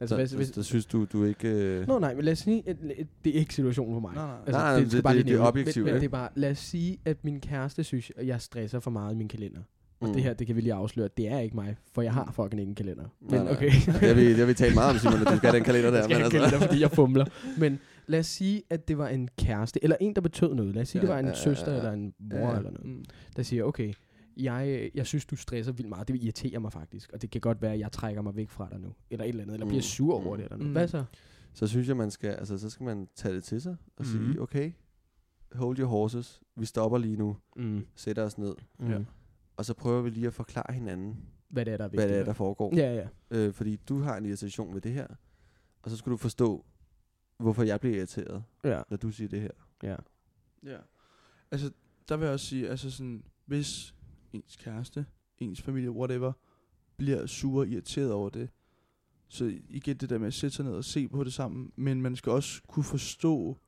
Altså, så, hvad, så, hvis, så synes du, du ikke... Øh, Nå nej, men lad os sige, at, det er ikke situationen for mig. Nej, nej. Altså, Nej, nej, skal det- bare det- lige det er objektivt, Men, men det er bare, lad os sige, at min kæreste synes, at jeg stresser for meget i min kalender. Og Mm. det her, det kan vi lige afsløre, det er ikke mig, for jeg har Mm. fucking ikke en kalender. Nej, Men nej. okay. jeg, vil, jeg vil tale meget om, Simon, at du skal have den kalender der. jeg skal men altså, kalender, fordi jeg fumler. Men lad os sige, at det var en kæreste, eller en, der betød noget. Lad os sige, Ja, det var en ja, ja, søster, ja. eller en mor, Ja, ja. eller noget. Mm. Der siger, okay, jeg, øh, jeg synes, du stresser vildt meget. Det irriterer mig faktisk. Og det kan godt være, at jeg trækker mig væk fra dig nu. Eller et eller andet. Eller bliver Mm, sur over mm, det eller noget. mm. Hvad så? Så synes jeg, man skal, altså, så skal man tage det til sig og mm. Sige, okay, hold your horses. Vi stopper lige nu. Mm. Sætter os ned. Mm. Ja. Og så prøver vi lige at forklare hinanden, Hvad det er, der er vigtigt. hvad det er, der foregår. Ja, ja. Øh, fordi du har en irritation ved det her. Og så skal du forstå, hvorfor jeg bliver irriteret, Ja, når du siger det her. ja. Ja. Altså, der vil jeg også sige, altså sådan, hvis ens kæreste, ens familie, whatever, bliver sur og irriteret over det, så igen det der med at sætte sig ned og se på det sammen, men man skal også kunne forstå,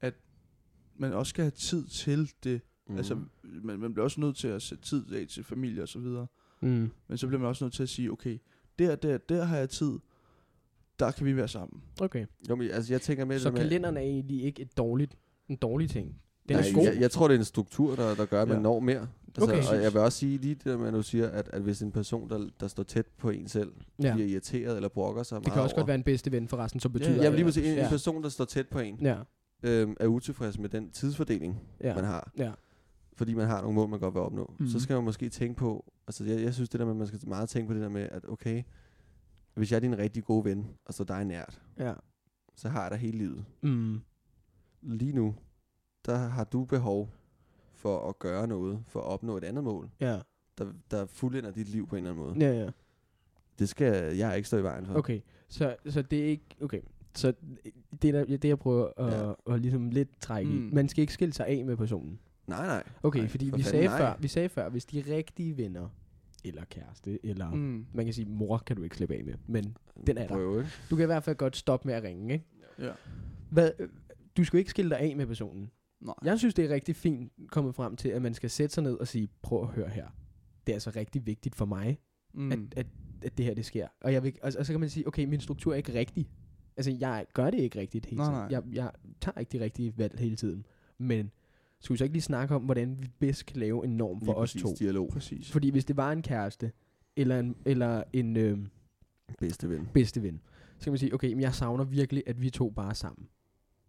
at man også skal have tid til det. Mm. Altså, man, man bliver også nødt til at sætte tid af til familie og så videre. Mm. Men så bliver man også nødt til at sige, okay, der, der, der har jeg tid, der kan vi være sammen. Okay. Jo, men altså, jeg tænker med Så det med, kalenderen er egentlig ikke et dårligt, en dårlig ting. Den Nej, er god. Jeg, jeg tror, det er en struktur, der, der gør, at man Ja. når mere. Altså, Okay. Og jeg vil også sige lige det der med, at du siger, at, at hvis en person, der, der står tæt på en selv, ja. bliver irriteret eller brokker sig Det kan også over, godt være en bedste ven forresten, som betyder... ja, vil lige præcis, en, ja. en person, der står tæt på en, Ja, øhm, er utilfreds med den tidsfordeling, ja. man har. Ja. Fordi man har nogle mål, man godt vil opnå. Mm. Så Mhm. skal man måske tænke på, altså jeg, jeg synes det der med, at man skal meget tænke på det der med, at okay, hvis jeg er din rigtig gode ven, og står dig nært, Ja. så har jeg dig hele livet. Mm. Lige nu, der har du behov for at gøre noget, for at opnå et andet mål, Ja. der, der fuldender dit liv på en eller anden måde. Ja, ja. Det skal jeg ikke stå i vejen for. Okay, så, så det er ikke... Okay, så det, der, det jeg prøver at, Ja. ja. at ligesom lidt trække mm. i. Man skal ikke skille sig af med personen. Nej, nej. Okay, nej, fordi for vi sagde, nej. før, vi sagde før, hvis de er rigtige venner, eller kæreste, eller mm. Man kan sige, mor kan du ikke slippe af med, men den er der. Prøve, ikke? du kan i hvert fald godt stoppe med at ringe, ikke? Ja. Hvad, du skal ikke skille dig af med personen. Nej. Jeg synes, det er rigtig fint kommet frem til, at man skal sætte sig ned og sige, prøv at høre her. Det er altså rigtig vigtigt for mig, Mm. at, at, at det her det sker. Og, jeg vil, og, og så kan man sige, okay, min struktur er ikke rigtig. Altså, jeg gør det ikke rigtigt hele Nej, tiden. nej. Jeg, jeg tager ikke de rigtige valg hele tiden. Men skal vi så ikke lige snakke om, hvordan vi bedst kan lave en norm for Lige os præcis to? dialog. Præcis. Fordi hvis det var en kæreste, eller en, eller en øh, Bedste ven. bedste ven, så kan man sige, okay, men jeg savner virkelig, at vi to bare er sammen.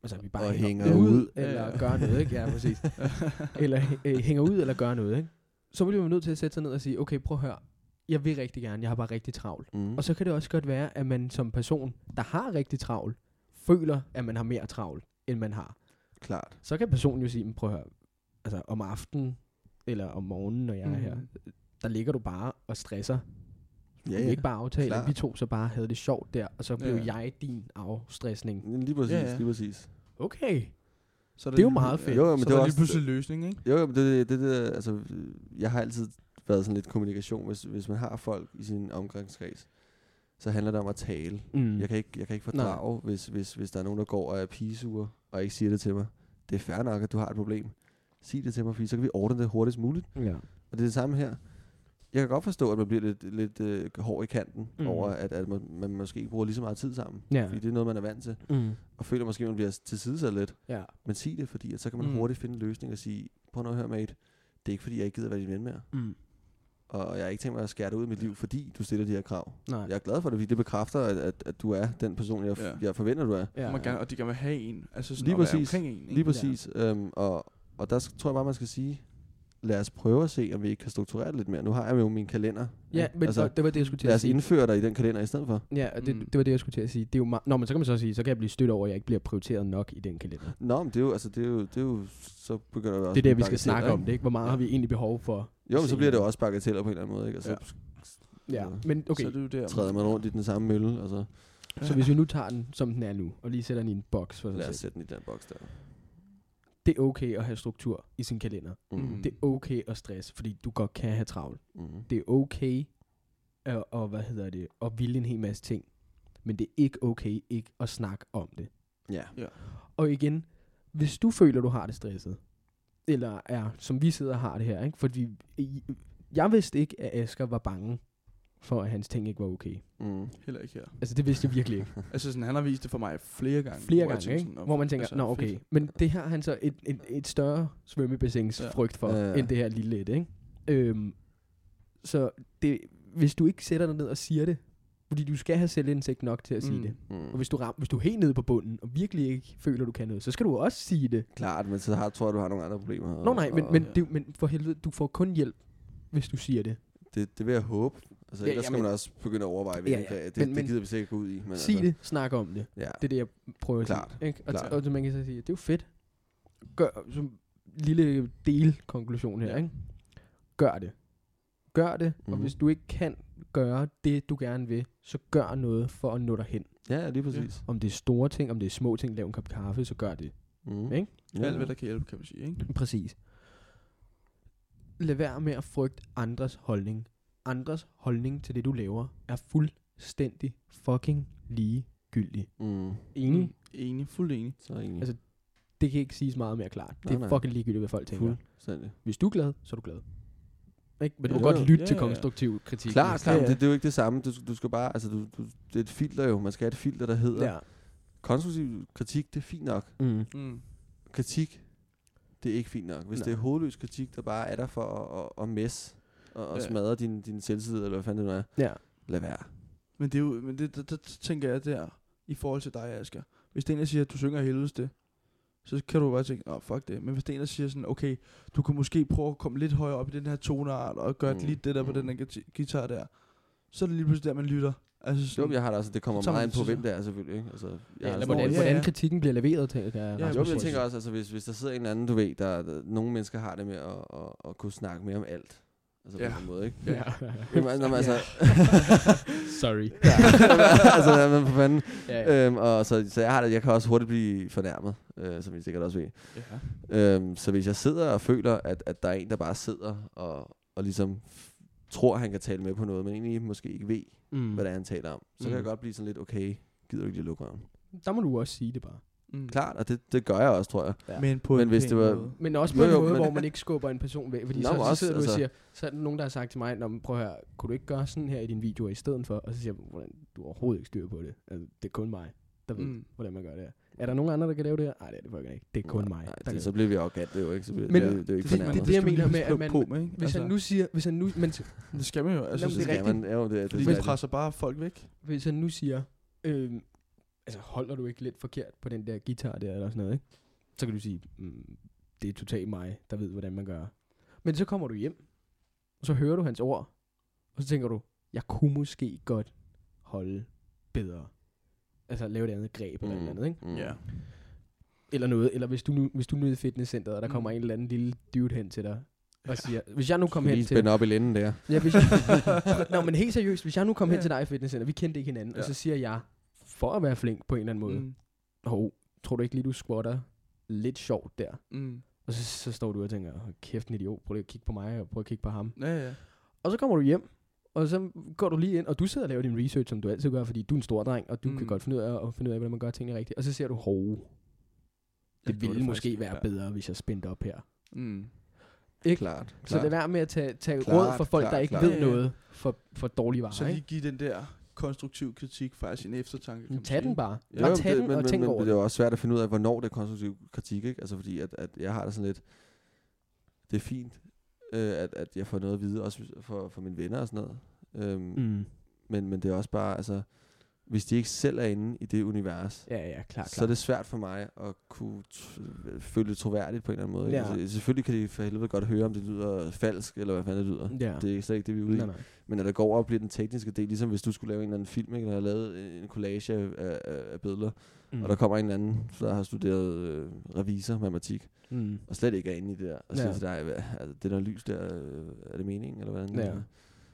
Altså, vi bare Og hænger, hænger ud, ud. eller Ja, gør noget, ikke? Ja, præcis. [LAUGHS] eller øh, hænger ud, eller gør noget, ikke? Så bliver man nødt til at sætte sig ned og sige, okay, prøv at høre, jeg vil rigtig gerne, jeg har bare rigtig travlt. Mm. Og så kan det også godt være, at man som person, der har rigtig travlt, føler, at man har mere travlt, end man har. Klart. Så kan personen jo sige, "Men prøv at høre, altså om aftenen, eller om morgenen, når jeg er Mhm. her, der ligger du bare og stresser. Ja, Ja, vi ikke bare aftale, at vi to så bare havde det sjovt der, og så blev Ja. jeg din afstressning. Lige præcis, Ja, ja. lige præcis. Okay. Så Det er jo meget fedt. Jo, jo, men så det er lige pludselig en løsning, ikke? Jo, jo, men det, det, det, altså, jeg har altid været sådan lidt kommunikation, hvis, hvis man har folk i sin omgangskreds, så handler det om at tale. Mm. Jeg kan ikke, jeg kan ikke fordrage, hvis, hvis, hvis der er nogen, der går og er pigesure, og ikke siger det til mig. Det er fair nok, at du har et problem. Sig det til mig, fordi så kan vi ordne det hurtigst muligt. Ja. Og det er det samme her. Jeg kan godt forstå, at man bliver lidt, lidt øh, hård i kanten Mm. over, at, at man, man måske ikke bruger lige så meget tid sammen. Ja. Fordi det er noget, man er vant til. Mm. Og føler måske, at man bliver tilsidesat lidt. Ja. Men sig det, fordi at så kan man Mm. hurtigt finde en løsning og sige, prøv nu at høre, mate. Det er ikke, fordi jeg ikke gider være din ven mere. Mm. Og jeg har ikke tænkt mig at skære dig ud i mit liv, fordi du stiller de her krav. Nej. Jeg er glad for det, fordi det bekræfter, at, at, at du er den person, jeg, Ja. ja. jeg forventer, du er. Ja, Ja, man gerne, og de gerne vil have en. Altså sådan Lige præcis. en, ikke? Lige præcis. Ja. Øhm, og, og der tror jeg bare, man skal sige, lad os prøve at se, om vi ikke kan strukturere det lidt mere. Nu har jeg jo min kalender. Ja, ikke? men altså, det var det, jeg skulle til lad at os sige. indføre dig i den kalender i stedet for. Ja, og det, Mm. det var det, jeg skulle til at sige. Det er jo meget, Nå, men så kan man så sige, så kan jeg blive stødt over, at jeg ikke bliver prioriteret nok i den kalender. Nå, men det er jo, altså, det er jo, det er jo så begynder det også Det er det, vi skal snakke om ikke? det, ikke? Hvor meget Ja. har vi egentlig behov for? Jo, men så bliver det jo også bagateller på en eller anden måde, ikke? Og så Ja. Ja, men okay. Så er det jo der. træder man rundt i den samme mølle, og så Så hvis vi nu tager den, som den er nu, og lige sætter den i en boks for sig lad os sætte den i den boks der. Det er okay at have struktur i sin kalender. Mm. Mm. Det er okay at stresse, fordi du godt kan have travlt. Mm. Det er okay at, og, hvad hedder det, at ville en hel masse ting. Men det er ikke okay ikke at snakke om det. Ja. Og igen, hvis du føler, du har det stresset, eller er, som vi sidder og har det her, ikke? fordi jeg vidste ikke, at Asger var bange for, at hans ting ikke var okay. Mm. Heller ikke her. Altså, det vidste jeg virkelig ikke. [LAUGHS] Altså sådan, han har vist det for mig flere gange. Flere gange, tænkte ikke? sådan, Hvor man tænker, altså, nå okay. fedt. Men det her har han så et, et, et større svømmebassins Ja. frygt for, ja. end det her lille et, ikke? Øhm, så det, hvis du ikke sætter dig ned og siger det, fordi du skal have selvindsigt nok til at sige Mm. det. Mm. Og hvis du, ram, hvis du er helt nede på bunden, og virkelig ikke føler, du kan noget, så skal du også sige det. Klart, men så har, tror jeg, du har nogle andre problemer. Nå nej, men, og, men, ja. det, men for helvede, du får kun hjælp, hvis du siger det. Det, det vil jeg håbe. Altså, Ja, ellers skal man også begynde at overveje, Ja, hvilken ja. ja, det, Men- det gider vi sikkert ikke gå ud i. Men Sig altså, det, snak om det. Ja. Det er det, jeg prøver at Klart. sige. Ikke? Og, Klart. og, og man kan så sige, det er jo fedt. Gør, som lille delkonklusion her, Ja. ikke? Gør det. Gør det, mm. og Mhm. hvis du ikke kan gøre det, du gerne vil, så gør noget for at nå derhen. Ja, lige præcis. Om det er store ting, om det er små ting, lav en kop kaffe, så gør det. Mm. Ikke? Ja. Alt, hvad der kan hjælpe, kan man sige, ikke? Præcis. Lad være med at frygte andres holdning. Andres holdning til det, du laver, er fuldstændig fucking ligegyldig. Mm. Enig? Mm. Enig, fuldt enig. Så enig. Altså, Det kan ikke siges meget mere klart. Nej, det er nej. fucking ligegyldigt, hvad folk tænker. Fuldstændig. Hvis du er glad, så er du glad. Ikke? Men du må godt lytte Ja, til ja, ja. konstruktiv kritik. Klart, klart. Ja, Ja, ja. Det, det, er jo ikke det samme. Du, du skal bare, altså, du, du, det er et filter jo. Man skal have et filter, der hedder. Ja. Konstruktiv kritik, det er fint nok. Mm. Mm. Kritik, det er ikke fint nok. Hvis Nej. det er hovedløs kritik, der bare er der for at, at, at messe og, og Ja. smadre din, din selvtillid, eller hvad fanden det nu er, Ja. lad være. Men det er jo, men det, det, det, tænker jeg der, i forhold til dig, Asger. Hvis det er en, der siger, at du synger helvedes det, så kan du bare tænke, åh, oh, fuck det. Men hvis det er en, der siger sådan, okay, du kan måske prøve at komme lidt højere op i den her toneart, og gøre Mm. lige det der på Mm. den her guitar der, så er det lige pludselig der, man lytter. Altså sådan, Jo, jeg har det også, det kommer meget ind på, til hvem det er selvfølgelig. Ikke? Altså, jeg Ja, eller hvordan, ja, hvordan kritikken bliver leveret, jeg. Ja. Jo, jeg tænker også, altså, hvis, hvis der sidder en eller anden, du ved, der, der nogle mennesker har det med at, at, at kunne snakke mere om alt. Altså Ja. på en måde, ikke? Ja. Jamen, når man, altså, [LAUGHS] Sorry. [LAUGHS] [LAUGHS] altså, når man for fanden. Ja, ja. Øhm, og så, så jeg har det, jeg kan også hurtigt blive fornærmet, øh, som I sikkert også ved. Ja. Øhm, så hvis jeg sidder og føler, at, at der er en, der bare sidder og, og ligesom tror, han kan tale med på noget, men egentlig måske ikke ved, Mm. hvad det er, han taler om, så kan Mm. jeg godt blive sådan lidt, okay, gider du ikke lige lukke røven? Der må du også sige det bare. Mm. Klart, og det, det gør jeg også, tror jeg. Ja. Men på Men en hvis det var- måde. Men også på Jo, en jo, måde, hvor man ikke skubber en person væk. Fordi Nå, så, så også, sidder du og altså- siger, så er der nogen, der har sagt til mig, Nå, men prøv at høre, kunne du ikke gøre sådan her i din video i stedet for? Og så siger jeg, hvordan, du har overhovedet ikke styr på det. Altså, det er kun mig, der ved, Mm. hvordan man gør det her. Er der nogen andre, der kan lave det her? Nej, det er det fucking ikke. Det er kun mig. Nej, det, så bliver vi arrogante jo, ikke? Så bliver, Men det, er jo- det er jo ikke det- det- det, jeg man mener med, at man- på med, ikke? Hvis han nu siger, hvis han nu, men det skal man jo. Altså, Jamen, så det er skal skal man, man, jo, det, det, det, presser bare folk væk. hvis han nu siger, øh, altså holder du ikke lidt forkert på den der guitar der, eller sådan noget, ikke? Så kan du sige, mm, det er totalt mig, der ved, hvordan man gør. Men så kommer du hjem, og så hører du hans ord, og så tænker du, jeg kunne måske godt holde bedre. Altså lave et andet greb eller mm. eller andet, ikke? Mm. Ja. Eller noget, eller hvis du nu, hvis du nu er i fitnesscenteret, og der Mm. kommer en eller anden lille dude hen til dig, og siger, hvis jeg nu kom hen til... op i lænden der. Ja, hvis [LAUGHS] Nå, men helt seriøst, hvis jeg nu kom hen til dig i fitnesscenter, vi kendte ikke hinanden, ja. og så siger jeg, for at være flink på en eller anden måde, mm. Hov, tror du ikke lige, du squatter lidt sjovt der? Mm. Og så, så står du og tænker, "Hold kæft en idiot, prøv lige at kigge på mig, og prøv at kigge på ham. Ja, ja. Og så kommer du hjem, og så går du lige ind, og du sidder og laver din research, som du altid gør, fordi du er en stor dreng, og du mm. kan godt finde ud af, at finde ud af, hvordan man gør tingene rigtigt. Og så ser du, hov, Jeg det gjorde ville måske faktisk være ikke. bedre, hvis jeg spændte op her. Mm. Ikke? Klart, Så klart. det er værd med at tage, tage Klart, råd for folk, klart, der ikke klart. ved Ja, ja. noget for, for dårlige varer. Så lige give den der konstruktiv kritik faktisk en eftertanke. kan Tag den bare. Jo, Bare tag det- den men, og men, tænk men, over det er jo også svært at finde ud af, hvornår det er konstruktiv kritik, ikke? Altså fordi, at, at jeg har det sådan lidt, det er fint, øh, at, at jeg får noget at vide, også for, for mine venner og sådan noget. Øhm. Mm. men, men det er også bare, altså, hvis de ikke selv er inde i det univers, Ja, ja, klar, så klar. er det svært for mig at kunne t- føle det troværdigt på en eller anden måde. Ja. Altså, selvfølgelig kan de for helvede godt høre, om det lyder falsk, eller hvad fanden det lyder. Ja. Det er slet ikke det, vi er ude i. nej, nej. Men når det går over og bliver den tekniske del, ligesom hvis du skulle lave en eller anden film, ikke, eller have lavet en collage af, af, af- billeder, mm. og der kommer en eller anden, der har studeret øh, revisor, matematik, mm. og slet ikke er inde i det der, og siger Ja. til dig, hvad, altså, det der lys der, øh, er det meningen, eller hvordan? Ja.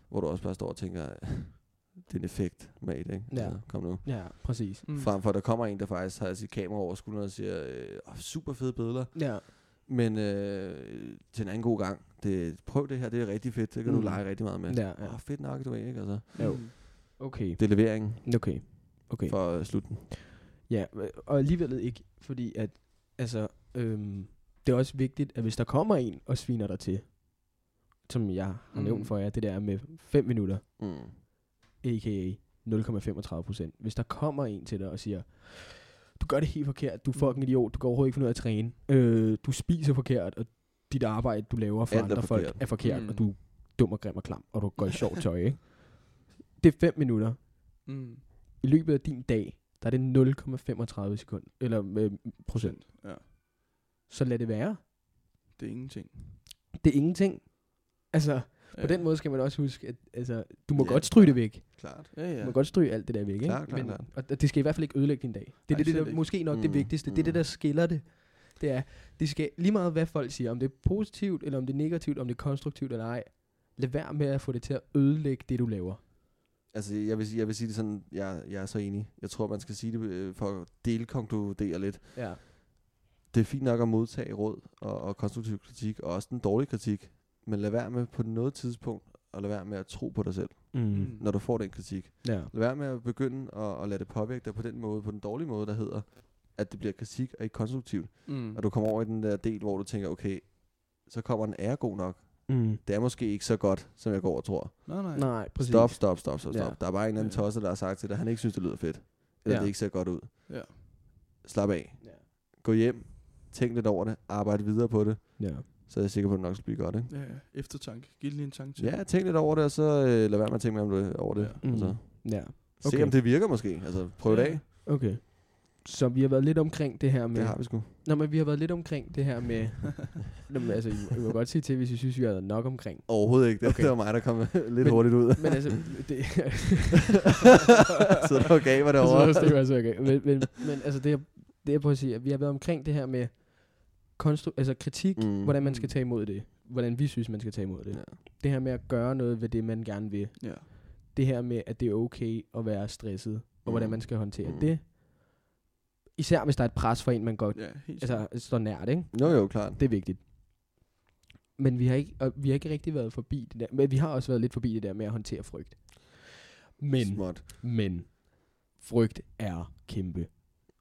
Hvor du også bare står og tænker, det er en effekt, mate, ikke? Ja. Altså, kom nu. Ja, præcis. Mm. Frem for, at der kommer en, der faktisk har sit kamera over skulderen og siger, øh, super fede billeder, Ja. men øh, til en anden god gang, det, prøv det her, det er rigtig fedt, det kan mm. Mm. du lege rigtig meget med. Ja, ja. Oh, fedt nok, du ved, ikke? Altså, Jo. Mm. Okay. det er leveringen Okay. Okay. for øh, slutten. Ja, øh, og alligevel ikke, fordi at, altså, øhm, det er også vigtigt, at hvis der kommer en og sviner dig til, som jeg har Mm. nævnt for jer, det der med 5 minutter, Mm. a.k.a. 0,35 procent. Hvis der kommer en til dig og siger, du gør det helt forkert, du er fucking idiot, du kan overhovedet ikke ud af at træne, øh, du spiser forkert, og dit arbejde, du laver for Alt er andre folk, forkert. er forkert, Mm. og du er dum og grim og klam, og du går i sjovt tøj, ikke? Det er 5 minutter. Mm. I løbet af din dag, der er det 0,35 sekund, eller øh, procent. Ja. Så lad det være. Det er ingenting. Det er ingenting. Altså, På den måde skal man også huske, at altså, du må Ja, godt stryge det væk. Klart. Ja, Du ja. må godt stryge alt det der væk, ikke? Klart, klart, Men, klart. og det skal i hvert fald ikke ødelægge din dag. Det er Nej, det, det der, ikke. måske nok det Mm, vigtigste. Det er det, mm. der skiller det. Det er, det skal lige meget hvad folk siger, om det er positivt, eller om det er negativt, om det er konstruktivt eller ej. Lad være med at få det til at ødelægge det, du laver. Altså, jeg vil, sige- jeg vil sige det sådan, jeg, jeg er så enig. Jeg tror, man skal sige det øh, for at delkonkludere lidt. Ja. Det er fint nok at modtage råd og, og konstruktiv kritik, og også den dårlige kritik. Men lad være med på noget tidspunkt, og lad være med at tro på dig selv, Mm. når du får den kritik. Ja. Lad være med at begynde at, at lade det påvirke dig på den måde, på den dårlige måde, der hedder, at det bliver kritik og ikke konstruktivt. Mm. Og du kommer over i den der del, hvor du tænker, okay, så kommer den er god nok. Mm. Det er måske ikke så godt, som jeg går og tror. Nej, nej. Nej, præcis. Stop, stop, stop, stop, stop. Ja. Der er bare en eller anden tosser, der har sagt til dig, at han ikke synes, det lyder fedt. Eller Ja. det ikke ser godt ud. Ja. Slap af. Ja. Gå hjem. Tænk lidt over det. Arbejde videre på det. Ja. Så er jeg sikker på, at det nok skal blive godt, ikke? Ja, ja. Eftertanke. Giv det lige en tanke til. Ja, tænk lidt over det, og så øh, lad være med at tænke mere om det, over det. Ja. Mm. Altså, Ja. Se Okay. om det virker måske. Altså, prøv det Ja. af. Okay. Så vi har været lidt omkring det her med... Det har vi sgu. Nå, men vi har været lidt omkring det her med... Nå, men altså, I, I må godt sige til, hvis I synes, vi har været nok omkring. Overhovedet ikke. Det, Okay. det var mig, der kom [LAUGHS] lidt Men- hurtigt ud. Men altså, det... [LAUGHS] så der gav mig Altså, derovre. også, det var så okay. Men, men, men altså, det, jeg, det jeg prøver at sige, at vi har været omkring det her med konstru- altså kritik, Mm. hvordan man skal tage imod det. Hvordan vi synes, man skal tage imod det. Ja. Det her med at gøre noget ved det, man gerne vil. Ja. Det her med, at det er okay at være stresset, og hvordan Mm. man skal håndtere Mm. det. Især hvis der er et pres for en, man godt Ja, altså, står nært, ikke? Jo, jo, klart. Det er vigtigt. Men vi har ikke, og vi har ikke rigtig været forbi det der. Men vi har også været lidt forbi det der med at håndtere frygt. Men, Småt. men, frygt er kæmpe.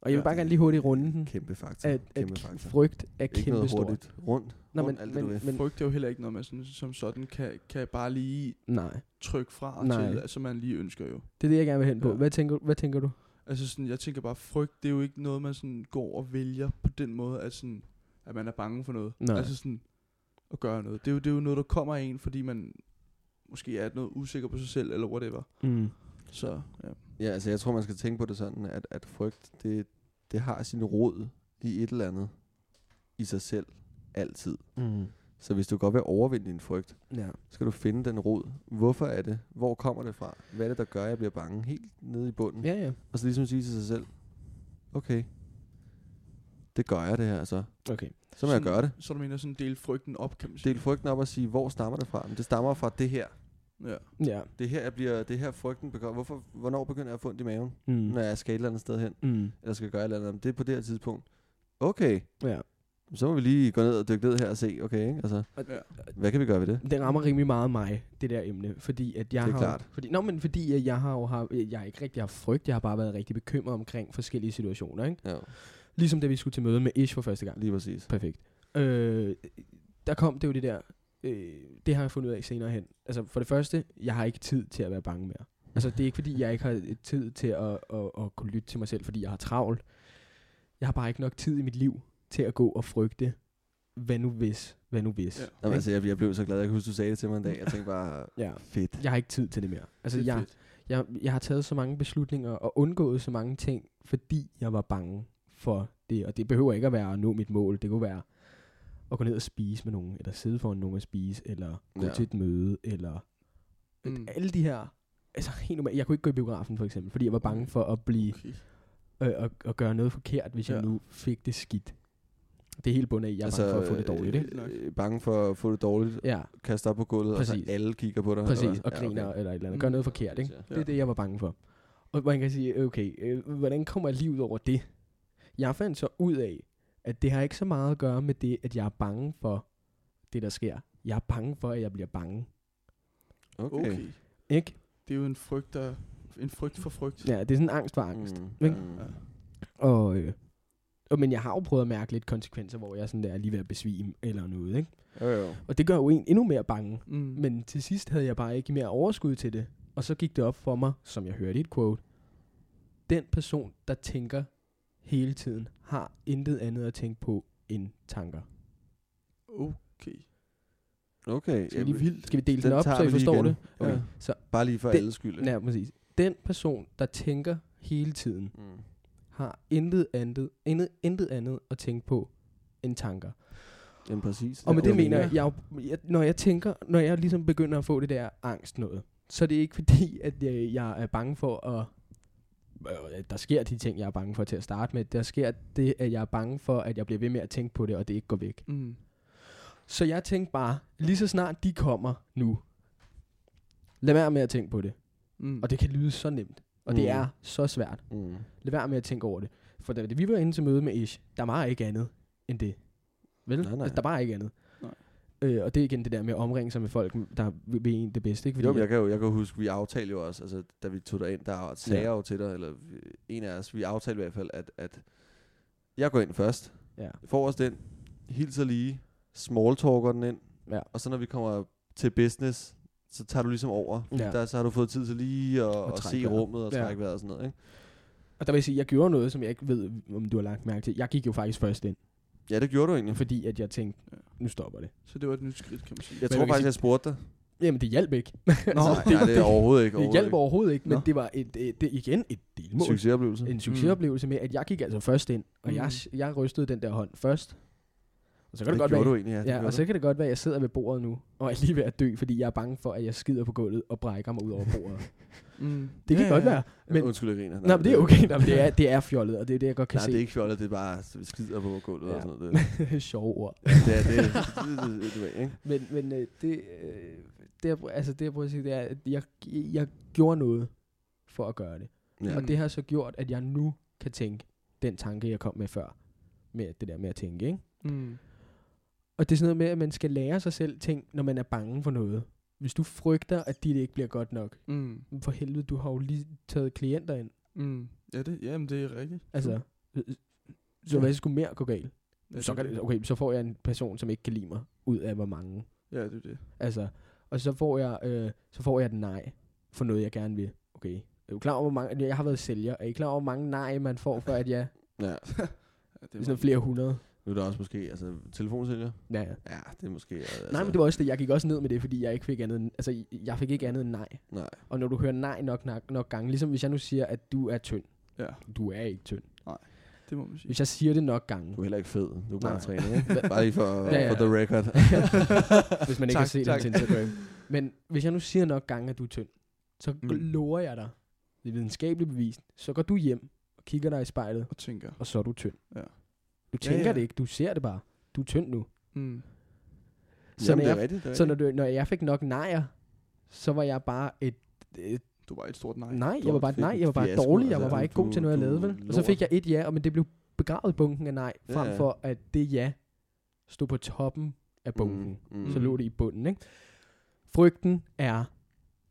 Og jeg vil bare gerne lige hurtigt runde den, Kæmpe faktor. at, at Kæmpe faktor. frygt er Ikke kæmpe noget stort. hurtigt. Rundt. Nå, Rundt men, men, Frygt er jo heller ikke noget, man sådan, som sådan kan, kan bare lige nej, trykke fra Nej. til, altså man lige ønsker jo. det er det, jeg gerne vil hen på. Ja. Hvad, tænker, hvad tænker du? Altså sådan, jeg tænker bare, frygt, det er jo ikke noget, man sådan går og vælger på den måde, at, sådan, at man er bange for noget. Nej. Altså sådan, at gøre noget. Det er, jo, det er jo noget, der kommer af en, fordi man måske er noget usikker på sig selv, eller whatever. Mm. Så, ja. Ja, altså jeg tror, man skal tænke på det sådan, at, at frygt, det, det har sin rod i et eller andet i sig selv, altid. Mm. Så hvis du godt vil overvinde din frygt, Ja. så skal du finde den rod. Hvorfor er det? Hvor kommer det fra? Hvad er det, der gør, at jeg bliver bange? Helt nede i bunden. ja, ja. Og så ligesom sige til sig selv, okay, det gør jeg det her så. Okay. Så må jeg Sådan- gøre det. Så du mener sådan dele frygten op, kan man sige. Del frygten op og sige, hvor stammer det fra? Men det stammer fra det her. Ja. Ja. Det her, jeg bliver, det her frygten begår. Hvorfor, hvornår begynder jeg at få ondt i maven, Mm. når jeg skal et eller andet sted hen? Mm. Eller skal gøre et eller andet? Det er på det her tidspunkt. Okay, Ja. så må vi lige gå ned og dykke ned her og se, okay, ikke? Altså, ja. hvad kan vi gøre ved det? Det rammer rimelig meget mig, det der emne, fordi at jeg Det er har klart. fordi nå, men fordi at jeg har jo har, jeg har ikke rigtig haft frygt, jeg har bare været rigtig bekymret omkring forskellige situationer, ikke? Ja, Ligesom da vi skulle til møde med Ish for første gang. lige præcis. Perfekt. Øh, der kom det jo det der, øh, det har jeg fundet ud af senere hen. Altså for det første, jeg har ikke tid til at være bange mere. Altså det er ikke fordi, jeg ikke har tid til at, at, at kunne lytte til mig selv, fordi jeg har travlt. Jeg har bare ikke nok tid i mit liv til at gå og frygte, hvad nu hvis, hvad nu hvis. Ja. Jamen, altså, jeg, jeg blev så glad. Jeg kan huske, du sagde det til mig en dag. Jeg tænkte bare, [LAUGHS] Ja. fedt. Jeg har ikke tid til det mere. Altså Det jeg, fedt. jeg, jeg har taget så mange beslutninger og undgået så mange ting, fordi jeg var bange for det. Og det behøver ikke at være at nå mit mål. Det kunne være at gå ned og spise med nogen, eller sidde foran nogen og spise, eller gå Ja. til et møde, eller Mm. mm. alle de her... Altså helt normalt. Jeg kunne ikke gå i biografen for eksempel, fordi jeg var bange for at blive Okay. øh, at, at gøre noget forkert, hvis ja. jeg Ja. nu fik det skidt. Det er helt bundet af, at jeg er altså, bange for at få det dårligt, ikke? nok. Øh, bange for at få det dårligt. Ja, Kaste op på gulvet, og Præcis. så alle kigger på dig. præcis. eller? Og griner okay. eller et eller andet. Gør Mm. noget forkert, ikke? Ja. Det er det, jeg var bange for. Og man kan sige, okay, øh, hvordan kommer jeg livet over det? Jeg fandt så ud af, at det har ikke så meget at gøre med det, at jeg er bange for det, der sker. Jeg er bange for, at jeg bliver bange. Okay. Okay. Ikke? Det er jo en frygt, der, en frygt for frygt. Ja, det er sådan en angst for angst. Mm. Ikke? Ja. Og, øh, og, men jeg har jo prøvet at mærke lidt konsekvenser, hvor jeg sådan der er lige ved at besvime eller noget, ikke? Jo, jo. Og det gør jo en endnu mere bange. Mm. Men til sidst havde jeg bare ikke mere overskud til det. Og så gik det op for mig, som jeg hørte i et quote. Den person, der tænker hele tiden, har intet andet at tænke på end tanker. Okay. Okay. Skal vi, jamen, lige, skal vi dele den, den op, så I forstår igen. det? Okay. Ja. Så, Bare lige for Det- alles skyld. ja, præcis. Den person, der tænker hele tiden, Mm. har intet andet, intet, intet andet at tænke på end tanker. Jamen præcis. Og med det mener jeg, jeg, jeg, når jeg tænker, når jeg ligesom begynder at få det der angst noget, så er det ikke fordi, at jeg, jeg er bange for at, øh, der sker de ting, jeg er bange for til at starte med. Der sker det, at jeg er bange for, at jeg bliver ved med at tænke på det, og det ikke går væk. Mm. Så jeg tænkte bare, lige så snart de kommer nu, lad være med at tænke på det. Mm. Og det kan lyde så nemt, og det Mm. er så svært. Mm. Lad være med at tænke over det. For da vi var inde til møde med Ish, der var ikke andet end det. Vel? Nej, nej. Altså, der var ikke andet. Øh, og det er igen det der med at omringe sig med folk, der vil en det bedste. Ikke? Jo, men jeg kan jo, jeg kan huske, vi aftalte jo også, altså, da vi tog dig ind, der sagde Ja. jo til dig, eller en af os, vi aftalte i hvert fald, at, at jeg går ind først, ja. forrest ind, hilser lige, smalltalker den ind, Ja. og så når vi kommer til business, så tager du ligesom over. Ja. Der, så har du fået tid til lige at, Og at se vejret. rummet og Ja. trække vejret og sådan noget, ikke? Og der vil jeg sige, jeg gjorde noget, som jeg ikke ved, om du har lagt mærke til. Jeg gik jo faktisk først ind, Ja, det gjorde du egentlig. fordi at jeg tænkte, Ja. nu stopper det. Så det var et nyt skridt, kan man sige. Jeg Men tror man kan faktisk, sige- jeg spurgte dig. Jamen, det hjalp ikke. Nå, Nej, [LAUGHS] nej, det er overhovedet ikke. Det hjalp overhovedet ikke, men Nå. det var et, et, det, igen et delmål. Succesoplevelse. En succesoplevelse med, at jeg gik altså først ind, og Mm. jeg, jeg rystede den der hånd først. Og så kan det, det godt gjorde være, du egentlig, ja. det Ja, gjorde og så kan det godt være, at jeg sidder ved bordet nu, og er lige ved at dø, fordi jeg er bange for, at jeg skider på gulvet og brækker mig ud over bordet. [LAUGHS] Mm. Det kan Ja, godt ja. være. Ja, Men, Undskyld, jeg griner. nej, men det er okay. Nej, men det, er, det er fjollet, og det er det, jeg godt kan Nej, se. det er ikke fjollet, det er bare skider på gulvet Ja. og sådan noget. [LAUGHS] Det, Sjove ord. det, er, det, det, det, det, det, ikke? Men, men øh, det, øh, det, jeg, altså det, jeg prøver at sige, det er, at jeg, jeg gjorde noget for at gøre det. Ja. Og det har så gjort, at jeg nu kan tænke den tanke, jeg kom med før. Med det der med at tænke, ikke? Mm. Og det er sådan noget med, at man skal lære sig selv ting, når man er bange for noget. Hvis du frygter, at dit ikke bliver godt nok, Mm. for helvede, du har jo lige taget klienter ind. Mm. Ja, det, jamen, det er rigtigt. Altså, øh, så hvad skulle mere gå galt? Ja, Så, kan okay, så får jeg en person, som ikke kan lide mig, ud af hvor mange. Ja, det er det. Altså, og så får jeg, øh, så får jeg et nej for noget, jeg gerne vil. Okay. Er du klar over, hvor mange, jeg har været sælger. Er I klar over, hvor mange nej, man får for, at jeg ja. [LAUGHS] Ja, det det er sådan flere hundrede? Nu er der også måske, altså telefonsælger. Ja, ja. Ja, det er måske... Altså, Nej, men det var også det. Jeg gik også ned med det, fordi jeg ikke fik andet altså, jeg fik ikke andet end nej. Nej. Og når du hører nej nok, nok, nok gange, ligesom hvis jeg nu siger, at du er tynd. Ja, Du er ikke tynd. det må man sige. Hvis jeg siger det nok gange, Du er heller ikke fed. Du er bare Nej. trænet, ikke? Bare lige for, Ja, ja. for the record. [LAUGHS] hvis man ikke Tak, har set tak. det Instagram. Men hvis jeg nu siger nok gange, at du er tynd, så mm. lover jeg dig, det er videnskabeligt bevist, så går du hjem og kigger dig i spejlet, Og tænker. og så er du tynd. Ja. Du tænker ja. det ikke, du ser det bare. Du er tynd nu. Mm. Så, Jamen, når, det er jeg, rigtigt. Det er så når, du, når jeg fik nok nejer, så var jeg bare et, et Du var et stort nej. nej, jeg var bare nej, jeg var bare fiasko, dårlig, jeg altså, var bare ikke god til noget, jeg lavede, vel? Og så fik jeg et ja, og men det blev begravet i bunken af nej, Ja, frem ja. for at det ja stod på toppen af bunken. Mm, mm. så lå det i bunden, ikke? Frygten er,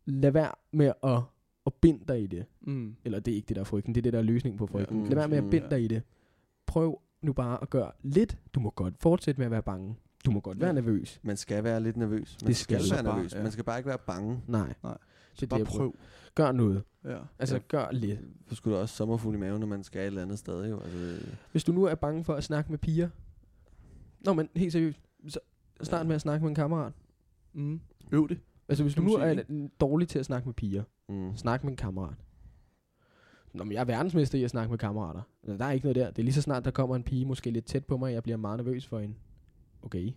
lad være med at, at binde dig i det. Mm. Eller det er ikke det, der er frygten, det er det, der er løsningen på frygten. Mm, lad være med at mm, binde ja. dig i det. Prøv nu bare at gøre lidt. Du må godt fortsætte med at være bange. Du må godt være Ja. nervøs. Man skal være lidt nervøs. Man Det skal, skal være du bare, nervøs. ja. Man skal bare ikke være bange. Nej. Nej. Så Bare det, prøver. prøv. Gør noget. Ja. Altså, Ja. gør lidt. Så skulle der også sommerfugl i maven, når man skal et eller andet sted. Jo. Altså, Hvis du nu er bange for at snakke med piger. Nå, men helt seriøst. Så start med at snakke med en kammerat. Mm. Øv det. Altså, hvis du nu er dårlig til at snakke med piger. mm. Snak med en kammerat. Nå, men jeg er verdensmester i at snakke med kammerater. Altså, der er ikke noget der. Det er lige så snart, der kommer en pige måske lidt tæt på mig, jeg bliver meget nervøs for hende. Okay.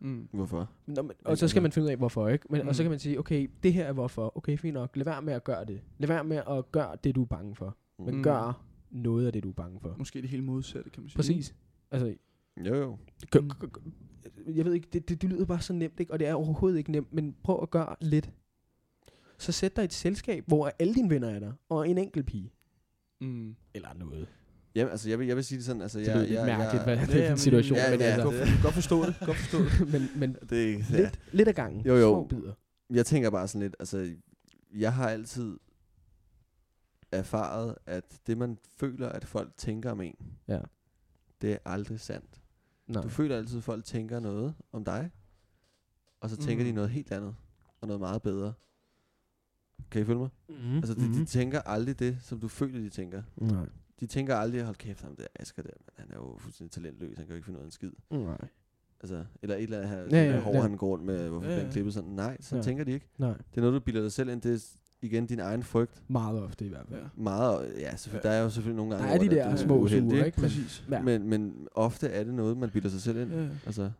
Mm. Hvorfor? Nå, men, og så skal man finde ud af, hvorfor, ikke? Men, mm. Og så Mm. kan man sige, okay, det her er hvorfor. Okay, fint nok. Lad være med at gøre det. Lad være med at gøre det, du er bange for. Men Mm. gør noget af det, du er bange for. Måske det helt modsatte, kan man sige. Præcis. Altså, Jo, jo. gør, gør, gør, jeg ved ikke, det, det, det lyder bare så nemt, ikke? Og det er overhovedet ikke nemt, men prøv at gøre lidt. Så sæt dig i et selskab, hvor alle dine venner er der, og en enkelt pige. Mm. Eller noget. Jamen, altså, jeg vil, jeg vil sige det sådan, altså, Det jeg, lyder lidt jeg, mærkeligt, hvad jeg, [LAUGHS] det er for en men- situation, ja, men ja, altså, Godt, for, godt forstå det. Godt forstå det. [LAUGHS] men, men [LAUGHS] det, er- ja. lidt, lidt af gangen. Jo, jo. Små bidder. Jeg tænker bare sådan lidt, altså, jeg har altid erfaret, at det, man føler, at folk tænker om en, Ja. det er aldrig sandt. Nej. Du føler altid, at folk tænker noget om dig, og så tænker Mhm. de noget helt andet, og noget meget bedre. Kan I følge mig? Mm-hmm. Altså, de, de tænker aldrig det, som du føler, de tænker. Nej. De tænker aldrig, hold kæft, ham der Asger der, men han er jo fuldstændig talentløs, han kan jo ikke finde ud af en skid. Nej. Altså, eller et eller andet her, Ja, ja, ja, hår, ja. han går rundt med, hvorfor Ja, ja, ja. den klippet sådan. Nej, så Ja. ja. tænker de ikke. Nej. Det er noget, du bilder dig selv ind, det er igen din egen frygt. Meget ofte i hvert fald. Ja. Meget, ja, selvfølgelig, der er jo selvfølgelig nogle Der gange, er de der det er små uheldigt, sure, ikke? Men, Præcis. ja. Men, men ofte er det noget, man bilder sig selv ind. Ja. Altså,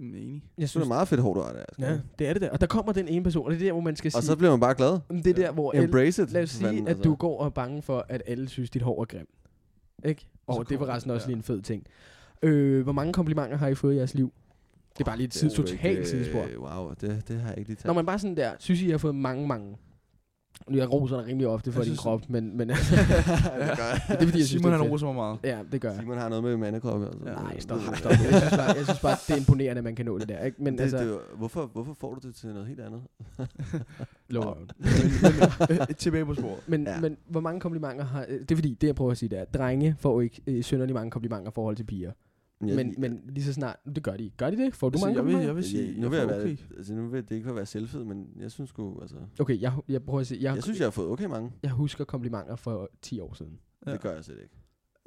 Jamen, enig. Jeg Det er synes, meget fedt hårdt ord, det er. altså. ja, det er det der. Og der kommer den ene person, og det er der, hvor man skal sige... Og så bliver man bare glad. det er der, hvor... alle- Embrace it. Lad os sige, fanden, at altså. du går og er bange for, at alle synes, dit hår er grim. Ikke? Og det var resten også ja. lige en fed ting. Øh, hvor mange komplimenter har I fået i jeres liv? Det er bare lige et sgu totalt sidespor. øh, Wow, det, det har jeg ikke lige taget. Når man bare sådan der, synes I, I har fået mange, mange? Nu jeg roser dig rimelig ofte for Jeg din synes- krop, men, men [LAUGHS] det gør jeg. [LAUGHS] det er fordi, jeg synes, Simon det er han roser mig meget. Ja, det gør jeg. Simon har noget med mandekrop. Altså. Ja. Nej, stop, stop. Jeg synes, bare, jeg synes bare, det er imponerende, at man kan nå det der. Ikke? Men det, altså, det, hvorfor, hvorfor får du det til noget helt andet? [LAUGHS] lover. Tilbage på sporet. Men, Ja. ja. men hvor mange komplimenter har... Det er fordi, det jeg prøver at sige, det er, at drenge får ikke øh, synderligt mange komplimenter i forhold til piger. Jeg, men, men lige så snart... Det gør de. Gør de det? Får du Altså, mange jeg, vil, komplimenter? jeg vil sige, jeg, nu vil jeg være, okay. altså, nu vil det ikke for at være selvfed, men jeg synes sgu, altså, Okay, jeg, jeg prøver at sige... Jeg, jeg synes, jeg har fået okay mange. jeg husker komplimenter for 10 år siden. Ja. Det gør jeg slet ikke.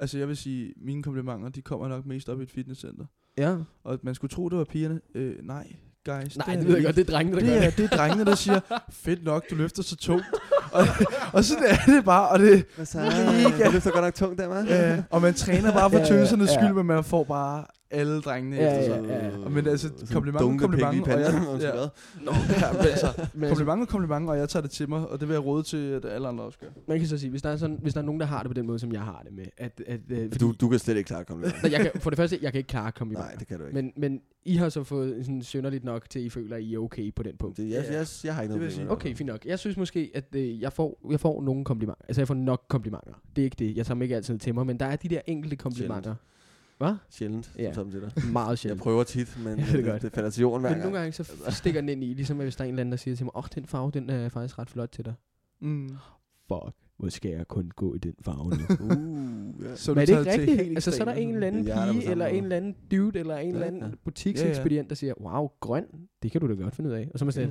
Altså, jeg vil sige, mine komplimenter, de kommer nok mest op i et fitnesscenter. Ja. Og man skulle tro, det var pigerne. Øh, nej, guys. Nej, er det ved jeg godt. Det er drengene, der gør Det er, det er drengene, der siger, fedt nok, du løfter så tungt. [LAUGHS] og, og sådan er det bare, og, det, Hvad så? Mega. Du løfter godt nok tungt der, hva'? øh, og man træner bare for Ja, ja, tøsernes ja. skyld, men man får bare alle drengene Ja, efter ja, sig. ja, ja. Og men altså, komplimenter, pik i og jeg- ja. hvad? Nå, Ja, men altså, men altså, [LAUGHS] komplimenter, komplimenter, og jeg tager det til mig, og det vil jeg råde til, at alle andre også gør. man kan så sige, hvis der, er sådan, hvis der er nogen, der har det på den måde, som jeg har det med, at, at øh, Du, du kan slet ikke klare komplimenter. Nej, jeg kan, for det første, jeg kan ikke klare komplimenter. Nej, det kan du ikke. Men, men I har så fået sådan synderligt nok til, at I føler, at I er okay på den punkt. det, jeg, jeg, jeg har ikke Det vil noget med Okay, fint nok. Jeg synes måske, at øh, jeg, får, jeg får nogle komplimenter. Altså, jeg får nok komplimenter. Det er ikke det. Jeg tager dem ikke altid til mig, men der er de der enkelte komplimenter. Hvad? Sjældent, Ja. som til dig. Meget Jeg sjældent. prøver tit, [LAUGHS] men Ja, det er det, det falder til jorden hver Men gang. nogle gange så stikker den ind i, ligesom hvis der er en eller anden, der siger til mig, åh, oh, den farve, den er faktisk ret flot til dig. Mm. Fuck, hvor skal jeg kun gå i den farve nu? [LAUGHS] Uh, ja. Så Men er det ikke rigtigt? helt Altså, så er der en eller anden Jeg pige, eller en eller anden dude, eller en eller Ja, anden ja. butiksekspedient, der siger, wow, grøn, det kan du da godt finde ud af. Og så er man sådan,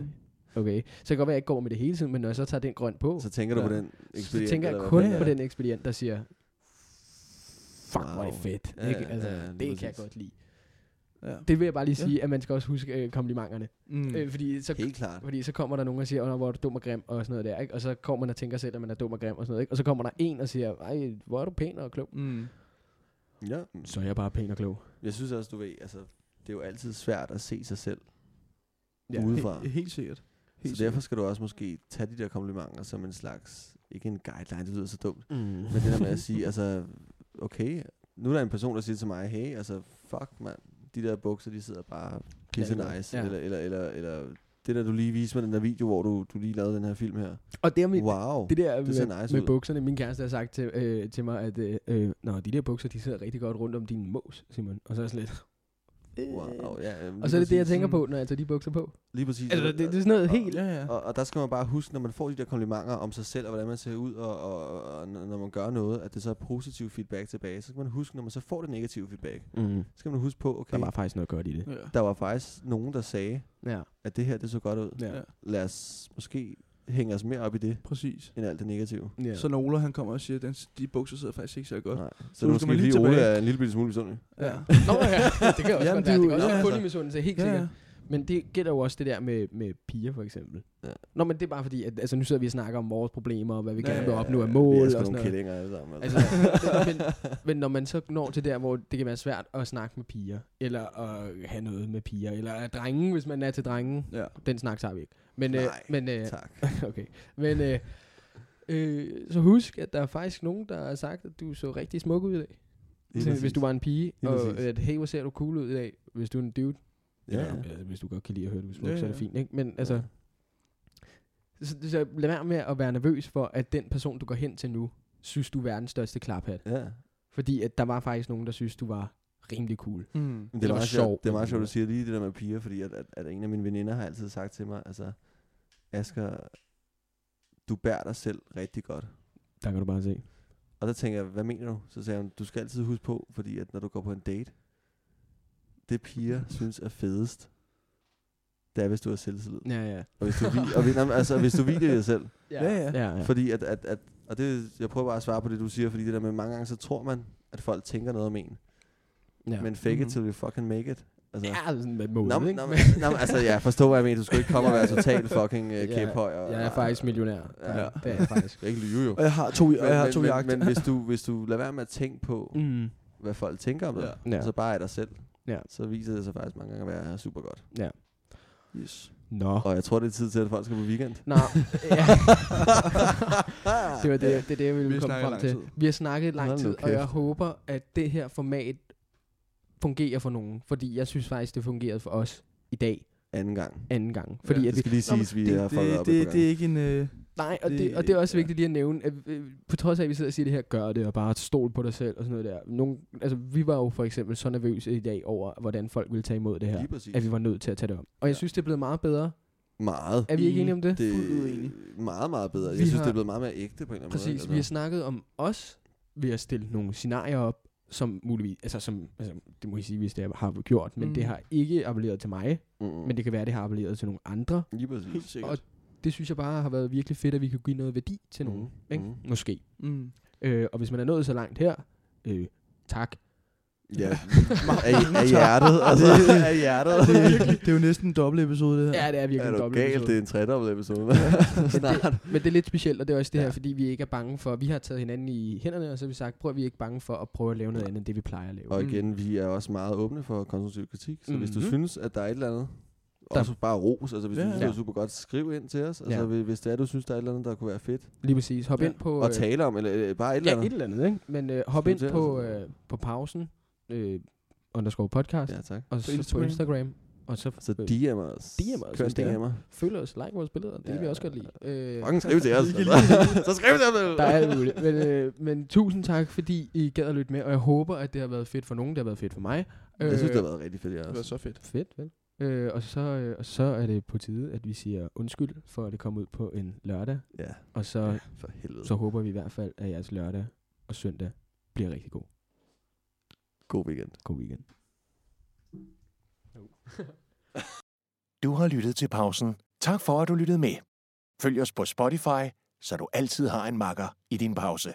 Mm. okay. Så det kan godt være, at jeg ikke går med det hele tiden, men når jeg så tager den grøn på, Så tænker du på den så ekspedient? tænker jeg eller kun på den ekspedient, der siger, fuck, hvor er det Wow. fedt. Ja, ikke? ja, Altså, ja, lige det kan jeg præcis. godt lide. Ja. Det vil jeg bare lige Ja. sige, at man skal også huske øh, komplimenterne. Mm. Øh, fordi, så, Helt klart. fordi så kommer der nogen og siger, åh, hvor er du dum og grim, og sådan noget der, ikke? Og så kommer man og tænker selv, at man er dum og grim, og sådan noget, ikke? Og så kommer der en og siger, ej, hvor er du pæn og klog. Mm. Ja. Så er jeg bare pæn og klog. Jeg synes også, du ved, altså, det er jo altid svært at se sig selv Ja. udefra. Helt, helt sikkert. Helt Så derfor skal du også måske tage de der komplimenter som en slags, ikke en guideline, det lyder så dumt, Mm. men det der med at [LAUGHS] sige, altså, okay, nu er der en person, der siger til mig, hey, altså, fuck mand, de der bukser, de sidder bare pisse Ja, nice, Ja. eller, eller, eller, eller det der, du lige viste mig, den der video, hvor du, du lige lavede den her film her. Og det er mit, Wow. det der det med, nice med ud. bukserne, min kæreste har sagt til, øh, til mig, at øh, øh, Nå, de der bukser, de sidder rigtig godt rundt om din mås, Simon. Og så er jeg sådan lidt... Wow, ja, jamen, Og så er det det, jeg tænker på, når jeg tager de bukser på. Lige præcis. Altså, det, det er sådan noget og- helt... Ja, ja. Og, og der skal man bare huske, når man får de der komplimenter om sig selv, og hvordan man ser ud, og, og, og når man gør noget, at det så er positiv feedback tilbage, så skal man huske, når man så får det negative feedback, Mm. så skal man huske på, okay, Der var faktisk noget godt i det. ja. der var faktisk nogen, der sagde, Ja. at det her, det så godt ud. Ja. Lad os måske hænge os mere op i det, Præcis. end alt det negative. ja. Så når Ola han kommer og siger, at den, de bukser sidder faktisk ikke så godt. Nej. Så, Så du skal måske man lige lige tilbage. er en lille bitte smule misundelig. Ja. Nå ja, [LAUGHS] det kan også Jamen, godt det er være. Det jo- kan også ja, være altså. kun i misundelse, helt Ja, sikkert. Men det gælder jo også det der med, med piger, for eksempel. Ja. Nå, men det er bare fordi, at altså, nu sidder vi og snakker om vores problemer, og hvad vi Ja, gerne vil ja, opnå af mål Vi er og sgu sådan nogle noget. kællinger alle sammen. Altså, [LAUGHS] men, men når man så når til der, hvor det kan være svært at snakke med piger, eller at have noget med piger, eller at drenge, hvis man er til drenge, ja. den snak tager vi ikke. Men, øh, Nej, men, øh, tak. [LAUGHS] okay. Men øh, øh, så husk, at der er faktisk nogen, der har sagt, at du så rigtig smuk ud i dag. Hvis du var en pige, og at hey, hvor ser du cool ud i dag, hvis du er en dude. Ja, Eller, øh, hvis du godt kan lide at høre, du er smuk, Ja, så er det ja. fint, ikke? Men altså, Ja. så, så lad være med at være nervøs for, at den person, du går hen til nu, synes, du er verdens største klaphat. ja. Fordi at der var faktisk nogen, der synes, du var rimelig cool. Mm. Det, Det er var meget sjovt. sjovt. Det er meget sjovt, du siger lige det der med piger, fordi at, at, at en af mine veninder har altid sagt til mig, altså, Asger, du bærer dig selv rigtig godt. Der kan du bare se. Og der tænker jeg, hvad mener du? Så sagde hun, du skal altid huske på, fordi at når du går på en date, det piger synes er fedest, det er, hvis du har selvtillid. Ja, ja. Og hvis du, vi, og, men altså, hvis du hviler dig selv. Ja, ja. ja, ja. Fordi at, at, at, og det, jeg prøver bare at svare på det, du siger, fordi det der med, mange gange så tror man, at folk tænker noget om en. ja. Ja. Men fake Mhm. it till you fucking make it. Altså, ja, sådan med målet, Nå, men- ikke? men- nå, men altså, ja, forstå hvad jeg mener. Du skal ikke komme og være total [LAUGHS] fucking uh, Ja, kæphøj. Og, jeg er faktisk millionær. Ja. Ja. Det er jeg faktisk. Jeg [LAUGHS] ikke lyve jo. Og jeg har to, og jeg har to men, jagter. men, men hvis, du, hvis du lader være med at tænke på, Mm. hvad folk tænker om dig, Ja. ja. så bare er dig selv. Ja. så viser det sig faktisk mange gange at være super godt. Yes. Nå. Og jeg tror, det er tid til, at folk skal på weekend. Nå, ja. [LAUGHS] det var det, det, er det jeg ville Vi komme frem til. tid. Vi har snakket lang tid, og jeg håber, at det her format fungerer for nogen. Fordi jeg synes faktisk, det fungerede for os i dag, Anden gang. anden gang. Fordi Ja, at Det skal lige Nå, men siges, vi det, har det, op det, et det er ikke en... Øh, Nej, og det, Det- og det er også ja. vigtigt lige at nævne, at øh, på trods af, at vi sidder og siger det her, gør det, og bare stol på dig selv, og sådan noget der. Nogle, altså, vi var jo for eksempel så nervøse i dag over, hvordan folk ville tage imod det her. Lige præcis. At vi var nødt til at tage det om. Og jeg Ja. synes, det er blevet meget bedre. Meget. Er vi ikke Enig. enige om det? Det er meget, meget bedre. Jeg Vi synes, har- det er blevet meget mere ægte på en eller anden Præcis, måde. vi har snakket om os ved at stille nogle scenarier op, som muligvis, altså som, altså, det må I sige, hvis det har gjort, men Mm. det har ikke appelleret til mig, mm. men det kan være, det har appelleret til nogle andre. Lige præcis. helt sikkert. Og det synes jeg bare har været virkelig fedt, at vi kan give noget værdi til nogen. Mhm, Ikke? mhm. Måske. Mm. Øh, og hvis man er nået så langt her, øh, tak. Ja, [LAUGHS] af, af [LAUGHS] hjertet. Altså, af hjertet. det, er virkelig, det er jo næsten en dobbelt episode, det her. Ja, det er virkelig er en dobbelt galt? episode. Det er en tredobbelt episode. Men [LAUGHS] Snart. det, men det er lidt specielt, og det er også det Ja. her, fordi vi ikke er bange for, vi har taget hinanden i hænderne, og så har vi sagt, prøv at vi er ikke bange for at prøve at lave noget andet, end det vi plejer at lave. Og igen, vi er også meget åbne for konstruktiv kritik. Så mm-hmm. hvis du Mhm. synes, at der er et eller andet, Der- også bare ros. Altså hvis Ja, du synes, ja. det er super godt, skriv ind til os. Altså Ja. hvis- det er, du synes, der er et eller andet, der kunne være fedt. Lige præcis. Hop Ja. ind på... Og øh, tale om, eller øh, bare et eller Ja, andet. et eller andet, ikke? Men øh, hop ind på, os. øh, på pausen, øh, underscore podcast, Ja, tak. og så Instagram. på Instagram, og så, Så øh, DM os. DM os, Kør er. DM'er. følg os, like vores billeder, det Ja. kan vi også godt lide. Øh, Fucking skriv til os. Altså. [LAUGHS] [LAUGHS] så skriv til os. der er muligt. Men, øh, men tusind tak, fordi I gad at lytte med, og jeg håber, at det har været fedt for nogen, det har været fedt for mig. Jeg synes, det har Øh, været rigtig fedt, jeg Det var også. så fedt. Fedt, fedt. Øh, og, så, øh, og så er det på tide, at vi siger undskyld for, at det kom ud på en lørdag. Ja, Og så, for helvede. så håber vi i hvert fald, at jeres lørdag og søndag bliver rigtig god. God weekend. God weekend. [LAUGHS] Du har lyttet til pausen. Tak for, at du lyttede med. Følg os på Spotify, så du altid har en makker i din pause.